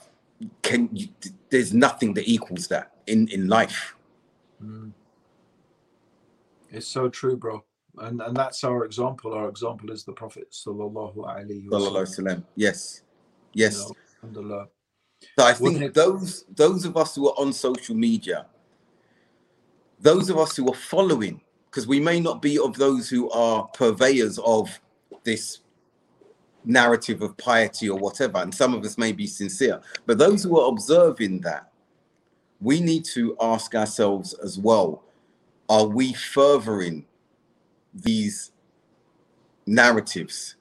can you, there's nothing that equals that in, in life. Mm. It's so true, bro. And and that's our example. Our example is the Prophet sallallahu alaihi wasallam. wasallam. Yes, yes. You know. So I think it- those those of us who are on social media, those of us who are following, because we may not be of those who are purveyors of this narrative of piety or whatever, and some of us may be sincere, but those who are observing that, we need to ask ourselves as well: Are we furthering these narratives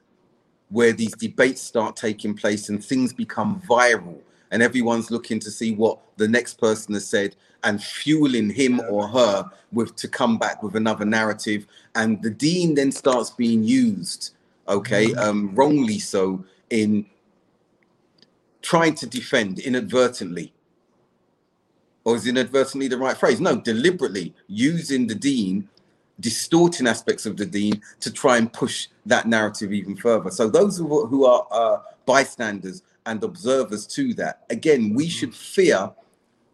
where these debates start taking place and things become viral and everyone's looking to see what the next person has said and fueling him or her with to come back with another narrative. And the dean then starts being used okay um wrongly so in trying to defend inadvertently. Or is inadvertently the right phrase? No deliberately using the dean distorting aspects of the dean to try and push that narrative even further. So those who, who are uh, bystanders and observers to that, again, we mm-hmm. should fear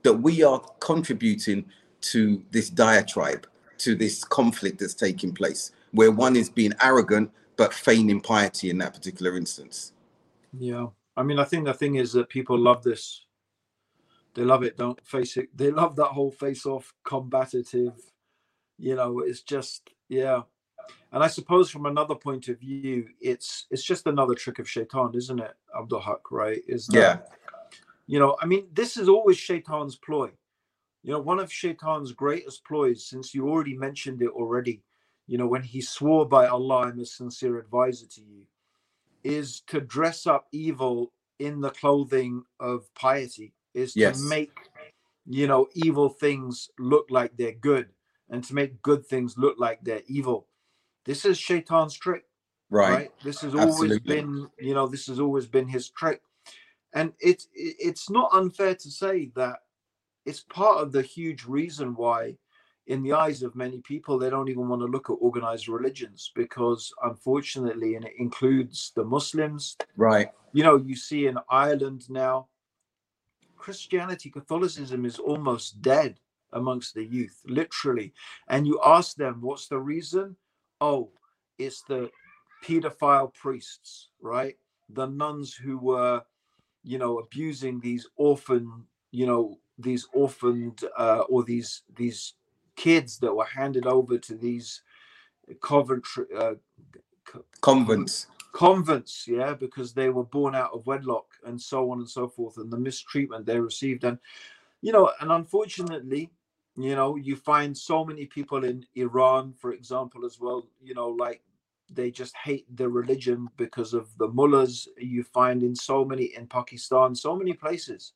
that we are contributing to this diatribe, to this conflict that's taking place, where one is being arrogant but feigning piety in that particular instance. Yeah. I mean, I think the thing is that people love this. They love it, don't face it. They love that whole face off combative, you know, it's just yeah. And I suppose from another point of view, it's it's just another trick of Shaitan, isn't it, Abdul Haqq, right? Is that Yeah. you know, I mean, this is always Shaitan's ploy. You know, one of Shaitan's greatest ploys, since you already mentioned it already, you know, when he swore by Allah, I'm a sincere advisor to you, is to dress up evil in the clothing of piety, is Yes. to make, you know, evil things look like they're good and to make good things look like they're evil. This is Shaitan's trick Right. right. This has always been, you know, this has always been his trick, and it's it's not unfair to say that it's part of the huge reason why, in the eyes of many people, they don't even want to look at organized religions because, unfortunately, and it includes the Muslims. Right. You know, you see in Ireland now, Christianity, Catholicism is almost dead amongst the youth, literally. And you ask them, what's the reason? Oh, it's the pedophile priests, right? The nuns who were, you know, abusing these orphan, you know, these orphaned uh, or these these kids that were handed over to these Coventry uh, convents convents yeah because they were born out of wedlock and so on and so forth and the mistreatment they received and you know and unfortunately you know you find so many people in iran for example as well you know like they just hate the religion because of the mullahs you find in so many in pakistan so many places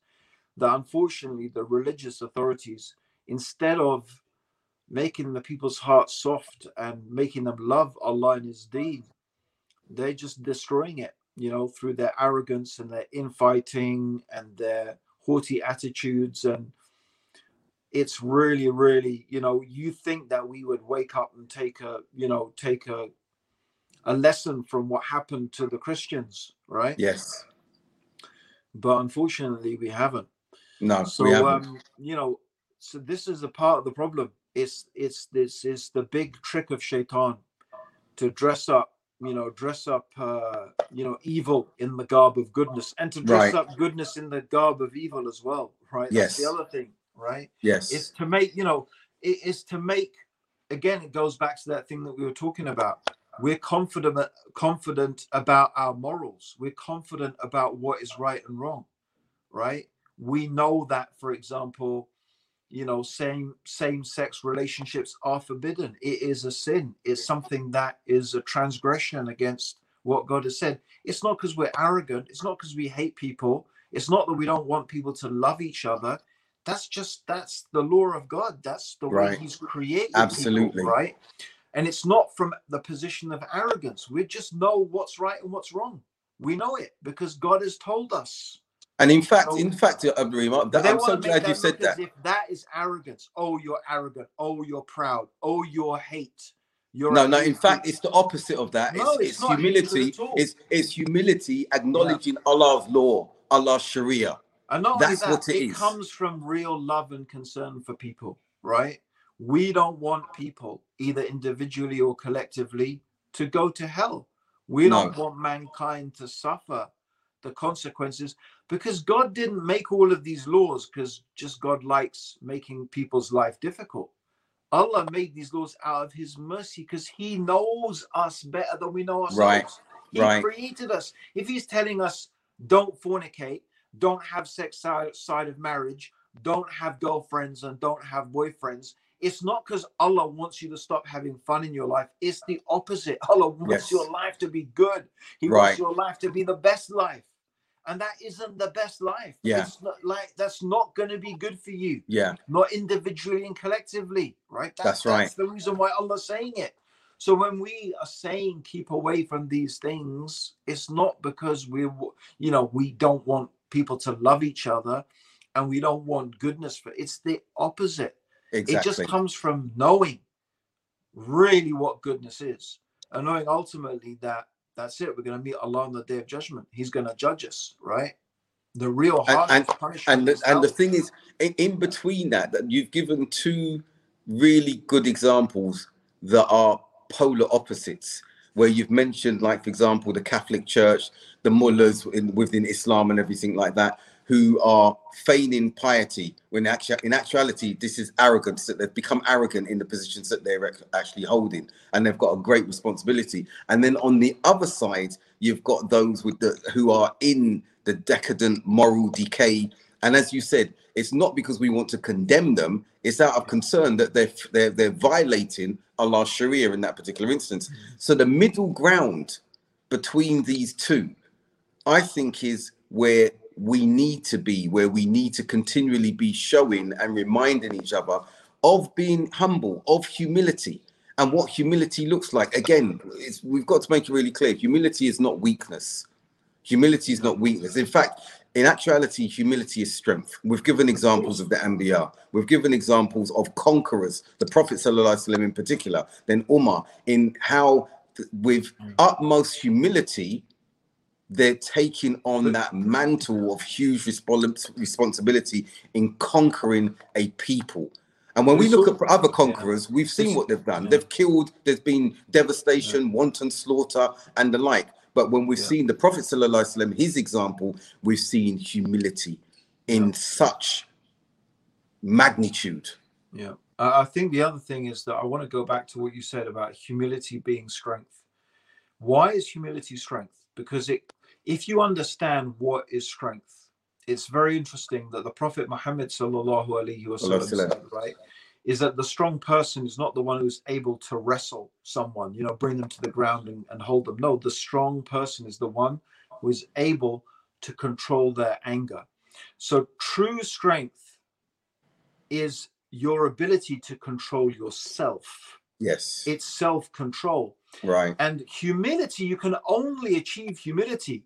that unfortunately the religious authorities instead of making the people's hearts soft and making them love allah and his deen they're just destroying it you know through their arrogance and their infighting and their haughty attitudes and it's really really you know you think that we would wake up and take a you know take a a lesson from what happened to the christians right yes but unfortunately we haven't no so we haven't. um you know so this is a part of the problem it's it's this is the big trick of shaitan to dress up you know dress up uh you know evil in the garb of goodness and to dress Right. up goodness in the garb of evil as well right Yes. that's the other thing right? Yes. It's to make you know it is to make again it goes back to that thing that we were talking about. We're confident confident about our morals. We're confident about what is right and wrong right? We know that for example you know same same sex relationships are forbidden. It is a sin. It's something that is a transgression against what god has said. It's not because we're arrogant. It's not because we hate people. It's not that we don't want people to love each other that's just that's the law of god. That's the way he's created people, Absolutely. right? And it's not from the position of arrogance. We just know what's right and what's wrong. We know it because god has told us. And in fact So- in fact uh, but they i'm so glad you said that. if that is arrogance. Oh you're arrogant. Oh you're proud. Oh you're hate. You're no no in fact it's the opposite of that. No, it's, it's it's humility. it's it's humility acknowledging allah's law allah's sharia And not That's only that, what it comes from real love and concern for people, right? We don't want people, either individually or collectively, to go to hell. We don't want mankind to suffer the consequences because God didn't make all of these laws because just God likes making people's life difficult. Allah made these laws out of His mercy because He knows us better than we know ourselves. Right, He right. created us. If He's telling us, don't fornicate, don't have sex outside of marriage, don't have girlfriends, and don't have boyfriends, it's not because Allah wants you to stop having fun in your life. It's the opposite. *laughs* Allah wants Yes. your life to be good. He Right. wants your life to be the best life. And that isn't the best life. Yeah. It's not like that's not going to be good for you yeah not individually and collectively, right? That's right. That's the reason why Allah's saying it. So when we are saying keep away from these things, it's not because we, you know, we don't want people to love each other, and we don't want goodness for. It's the opposite. exactly It just comes from knowing really what goodness is, and knowing ultimately that that's it. We're going to meet Allah on the day of judgment. He's going to judge us, right? The real harsh and- punishment. and the, and the thing is in, in between that that you've given two really good examples that are polar opposites where you've mentioned like for example the catholic church the mullahs in, within islam and everything like that who are feigning piety when actually in actuality this is arrogance that they've become arrogant in the positions that they're actually holding and they've got a great responsibility. And then on the other side you've got those with the who are in the decadent moral decay. And as you said it's not because we want to condemn them. It's out of concern that they're they're, they're violating allah's sharia in that particular instance. So the middle ground between these two i think is where we need to be where we need to continually be showing and reminding each other of being humble of humility and what humility looks like. Again we've got to make it really clear. Humility is not weakness. Humility is not weakness. In fact in actuality humility is strength we've given examples of the anbiya we've given examples of conquerors the prophet wasallam in particular then umar in how th- with utmost humility they're taking on that mantle of huge respons- responsibility in conquering a people. And when we look at other conquerors, we've seen what they've done. They've killed, there's been devastation, wanton slaughter, and the like. But when we've seen the Prophet, ﷺ, his example, we've seen humility in such magnitude. Yeah. I think the other thing is that I want to go back to what you said about humility being strength. Why is humility strength? Because it if you understand what is strength, it's very interesting that the Prophet Muhammad sallallahu alaihi wasallam right, is that the strong person is not the one who's able to wrestle someone, you know, bring them to the ground and, and hold them. No, the strong person is the one who is able to control their anger. So true strength is your ability to control yourself. Yes. It's self-control. Right. And humility, you can only achieve humility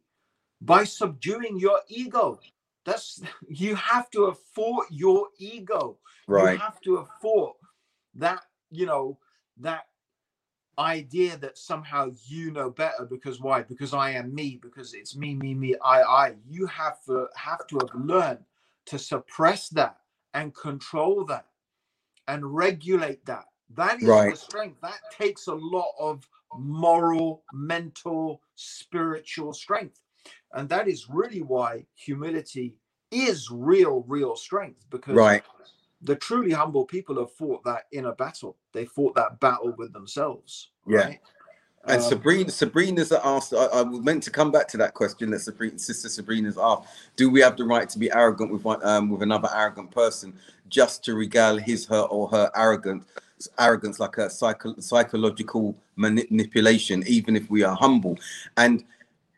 by subduing your ego. That's you have to have fought your ego. Right. You have to have fought that, you know, that idea that somehow you know better because why? Because I am me, because it's me, me, me, I, I. You have to have to have learned to suppress that and control that and regulate that. That is right. the strength. That takes a lot of moral, mental, spiritual strength. And that is really why humility is real, real strength because right. the truly humble people have fought that inner battle. They fought that battle with themselves. Yeah. Right? And Um, Sabrina, Sabrina's asked. I, I was meant to come back to that question that Sabrina, Sister Sabrina's asked. Do we have the right to be arrogant with one, um, with another arrogant person just to regale his, her, or her arrogant arrogance like a psycho, psychological manipulation, even if we are humble? And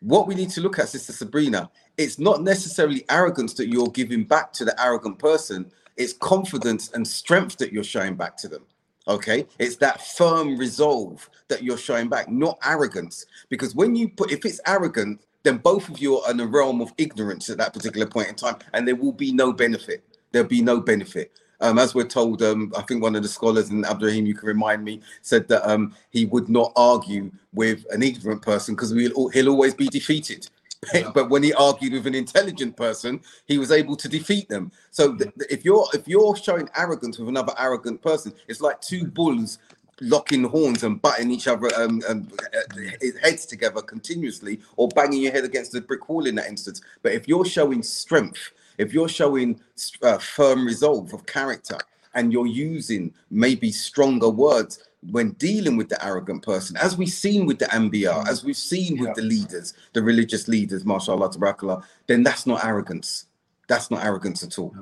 what we need to look at, Sister Sabrina, it's not necessarily arrogance that you're giving back to the arrogant person. It's confidence and strength that you're showing back to them. Okay, it's that firm resolve that you're showing back, not arrogance. Because when you put, if it's arrogant, then both of you are in a realm of ignorance at that particular point in time, and there will be no benefit. There'll be no benefit. Um, as we're told, um, I think one of the scholars, and Abdurrahim, you can remind me, said that um, he would not argue with an ignorant person because we'll, he'll always be defeated. *laughs* Yeah. but when he argued with an intelligent person, he was able to defeat them. So th- if you're if you're showing arrogance with another arrogant person, it's like two bulls locking horns and butting each other um, um, uh, heads together continuously, or banging your head against the brick wall in that instance. But if you're showing strength, if you're showing uh, firm resolve of character, and you're using maybe stronger words when dealing with the arrogant person, as we've seen with the anbiya, as we've seen with Yeah. the leaders, the religious leaders, mashallah, tabarakallah, then that's not arrogance. That's not arrogance at all.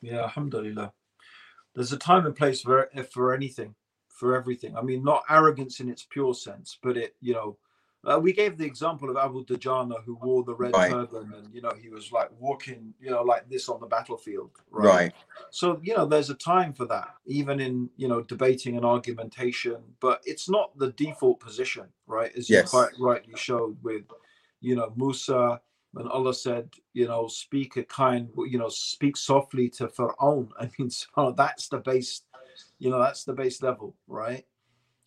Yeah, alhamdulillah. There's a time and place for for anything, for everything. I mean, not arrogance in its pure sense, but it, you know, uh, we gave the example of Abu Dajana who wore the red Right. turban and, you know, he was like walking, you know, like this on the battlefield. Right. So, you know, there's a time for that, even in, you know, debating and argumentation, but it's not the default position, right? As you quite rightly showed with, you know, Musa, when Allah said, you know, speak a kind, you know, speak softly to Fir'aun. *laughs* I mean, so that's the base, you know, that's the base level, right?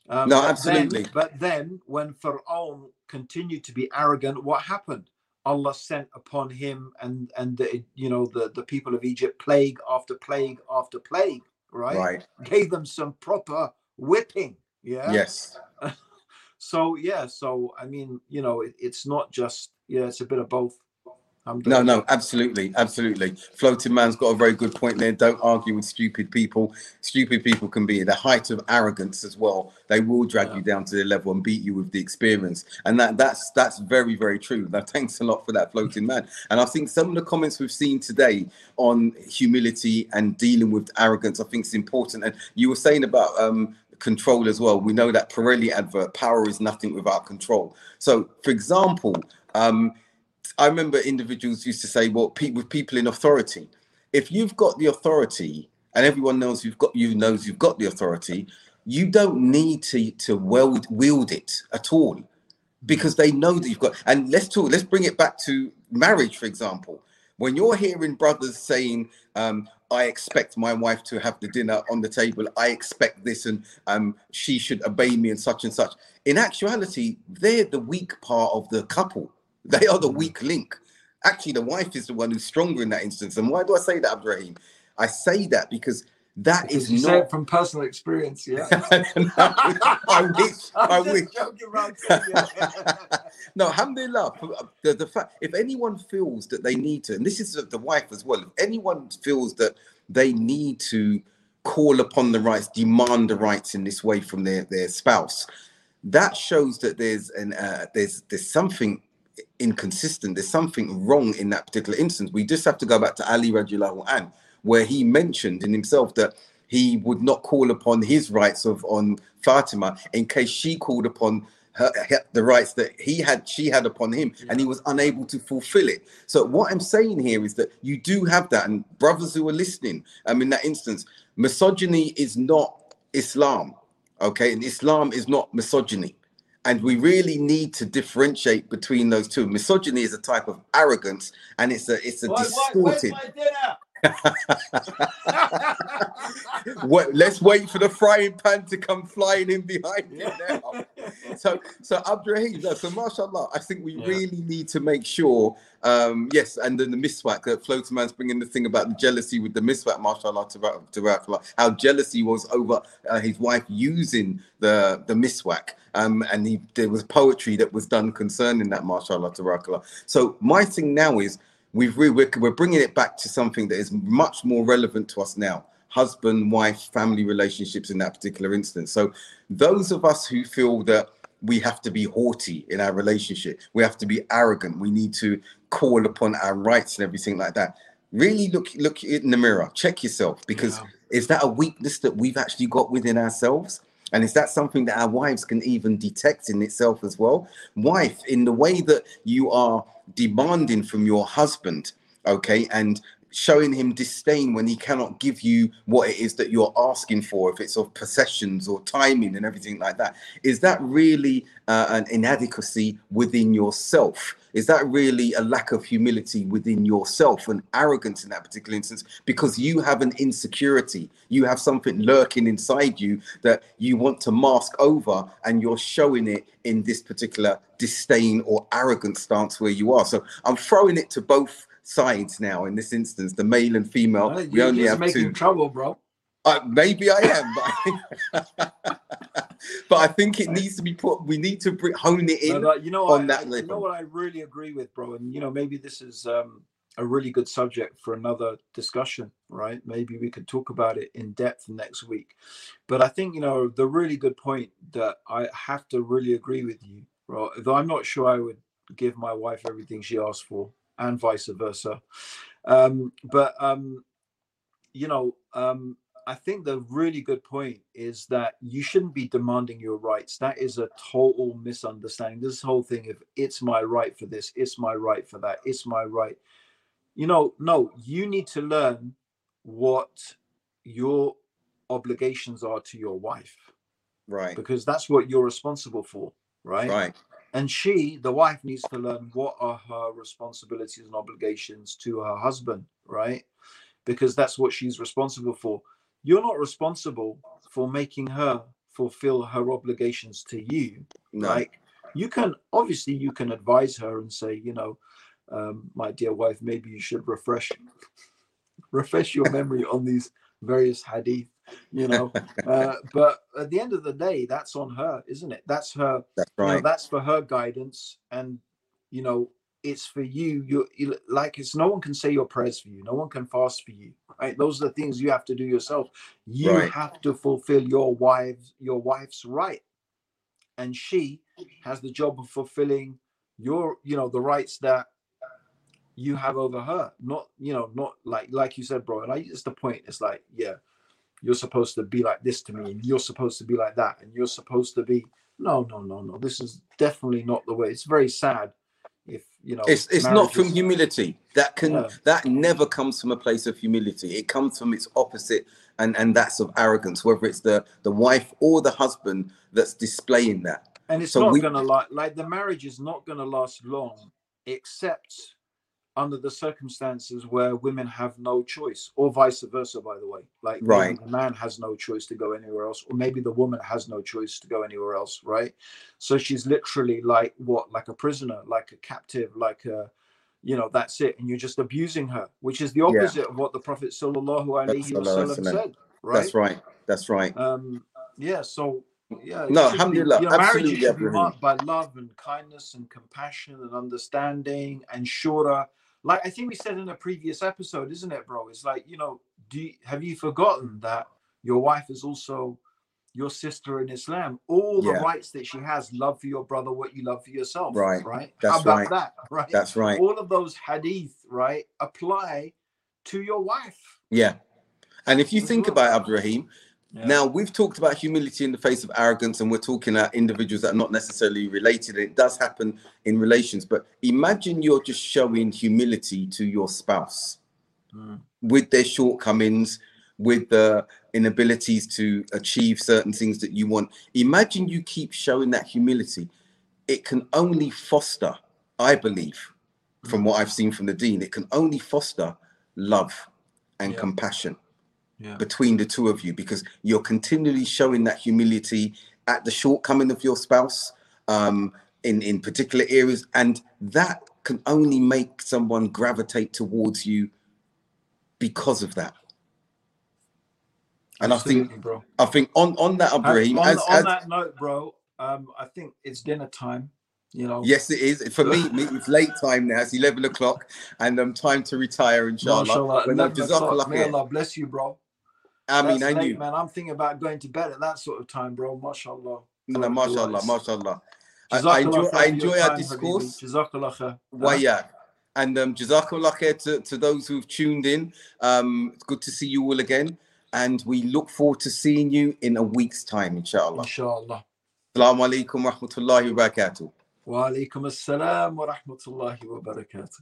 Um, No, but then- absolutely. but then when Fir'aun continued to be arrogant, what happened? Allah sent upon him and and the you know the the people of Egypt plague after plague after plague, right? Right. Gave them some proper whipping. Yeah. Yes. *laughs* So yeah, so I mean, you know, it, it's not just yeah, it's a bit of both. No, no, absolutely, absolutely. Floating man's got a very good point there. Don't argue with stupid people. Stupid people can be at the height of arrogance as well. They will drag Yeah. you down to the level and beat you with the experience. And that that's that's very, very true. Now, *laughs* thanks a lot for that, floating man. And I think some of the comments we've seen today on humility and dealing with arrogance, I think is important. And you were saying about um control as well. We know that Pirelli advert, power is nothing without control. So, for example, um, I remember individuals used to say, well, with people in authority, if you've got the authority and everyone knows you've got you knows you've got the authority, you don't need to to wield, wield it at all because they know that you've got and let's talk let's bring it back to marriage for example when you're hearing brothers saying, um, I expect my wife to have the dinner on the table, I expect this, and um, she should obey me, and such and such. In actuality, they're the weak part of the couple. They are the weak link. Actually, the wife is the one who's stronger in that instance. And why do I say that, Abdurrahim? I say that because that because is not from personal experience. Yeah, *laughs* no, I *laughs* wish. I wish. *laughs* no, alhamdulillah. Uh, the, the fact, if anyone feels that they need to, and this is the wife as well. If anyone feels that they need to call upon the rights, demand the rights in this way from their their spouse, that shows that there's an uh, there's there's something inconsistent. There's something wrong in that particular instance. We just have to go back to Ali radiallahu an where he mentioned in himself that he would not call upon his rights of on Fatima in case she called upon her, the rights that he had she had upon him yeah. and he was unable to fulfill it so what i'm saying here is that you do have that and brothers who are listening um in that instance misogyny is not islam okay and islam is not misogyny and we really need to differentiate between those two. Misogyny is a type of arrogance and it's a it's a distorted *laughs* let's wait for the frying pan to come flying in behind you now. So, so Abdurrahim, so mashallah, I think we yeah. really need to make sure, um, yes, and then the miswak, that Floaterman's bringing the thing about the jealousy with the miswak, mashallah, to how jealousy was over uh, his wife using the, the miswak. Um, and he, there was poetry that was done concerning that, mashallah, to So my thing now is, we've re- we're, we're bringing it back to something that is much more relevant to us now husband wife family relationships in that particular instance so those of us who feel that we have to be haughty in our relationship we have to be arrogant we need to call upon our rights and everything like that really look look in the mirror check yourself because yeah. is that a weakness that we've actually got within ourselves and is that something that our wives can even detect in itself as well? Wife, in the way that you are demanding from your husband, okay, and showing him disdain when he cannot give you what it is that you're asking for, if it's of possessions or timing and everything like that, is that really uh, an inadequacy within yourself? Is that really a lack of humility within yourself and arrogance in that particular instance? Because you have an insecurity, you have something lurking inside you that you want to mask over, and you're showing it in this particular disdain or arrogant stance where you are. So I'm throwing it to both sides now in this instance, the male and female. Well, we only have making two. trouble, bro. Uh, maybe I am, but, *laughs* *laughs* but I think it needs to be put. We need to bring, hone it in. But, you know, on I, that level. You know what I really agree with, bro, and you know maybe this is um, a really good subject for another discussion, right? Maybe we could talk about it in depth next week. But I think you know the really good point that I have to really agree with you, bro. Though I'm not sure I would give my wife everything she asked for, and vice versa. Um, but um, you know, um, I think the really good point is that you shouldn't be demanding your rights. That is a total misunderstanding. This whole thing of it's my right for this, it's my right for that, it's my right. You know, no, you need to learn what your obligations are to your wife. Right. Because that's what you're responsible for. Right. Right. And she, the wife, needs to learn what are her responsibilities and obligations to her husband. Right. Because that's what she's responsible for you're not responsible for making her fulfill her obligations to you no. like you can obviously you can advise her and say you know um, my dear wife maybe you should refresh *laughs* refresh your memory on these various hadith you know *laughs* uh, but at the end of the day that's on her isn't it that's her that's right you know, that's for her guidance and you know it's for you. You, you like it's no one can say your prayers for you. No one can fast for you. Right? Those are the things you have to do yourself. You right. have to fulfill your wife's your wife's right, and she has the job of fulfilling your you know the rights that you have over her. Not you know not like like you said, bro. And I it's the point. It's like yeah, you're supposed to be like this to me, and you're supposed to be like that, and you're supposed to be. No, no, no, no. This is definitely not the way. It's very sad if you know it's it's not from humility that can that never comes from a place of humility it comes from its opposite and and that's of arrogance whether it's the the wife or the husband that's displaying that and it's so not we, gonna like like the marriage is not gonna last long except under the circumstances where women have no choice, or vice versa, by the way. Like Right. the man has no choice to go anywhere else, or maybe the woman has no choice to go anywhere else, right? So she's literally like what, like a prisoner, like a captive, like a you know, that's it. And you're just abusing her, which is the Yeah. opposite of what the Prophet sallallahu alaihi wasallam said, right? That's right. That's right. um yeah so yeah No, be- alhamdulillah, you know, marriage should be marked by love and kindness and compassion and understanding and shura like i think we said in a previous episode isn't it bro it's like you know do you, have you forgotten that your wife is also your sister in islam all the Yeah. rights that she has love for your brother what you love for yourself Right. right That's how about right. that *laughs* right That's right. all of those hadith right apply to your wife Yeah. And if you think about Abraham, Yeah. now we've talked about humility in the face of arrogance, and we're talking about individuals that are not necessarily related. It does happen in relations, but imagine you're just showing humility to your spouse Mm. with their shortcomings, with the inabilities to achieve certain things that you want. Imagine you keep showing that humility. It can only foster, I believe, from what I've seen from the deen, it can only foster love and Yeah. compassion yeah between the two of you because you're continually showing that humility at the shortcoming of your spouse um, in in particular areas, and that can only make someone gravitate towards you because of that. And I think bro I think on on that, Ibrahim, on, as, on as that note, bro, um, I think it's dinner time. You know, yes, it is for me. *laughs* It's late time now. It's eleven o'clock, and I'm um, time to retire. Inshallah. Mashallah, When, 11 May. Allah bless you, bro. I mean, That's late, you. man. I'm thinking about going to bed at that sort of time, bro. Mashallah. No, mashallah, mashallah. I, I enjoy, I enjoy our discourse. Jazakallah khair. And um, Jazakallah khair to, to those who've tuned in. Um, it's good to see you all again. And we look forward to seeing you in a week's time, inshallah. Inshallah. Assalamu alaikum wa rahmatullahi wa barakatuh. Wa alaikum assalam wa rahmatullahi wa barakatuh.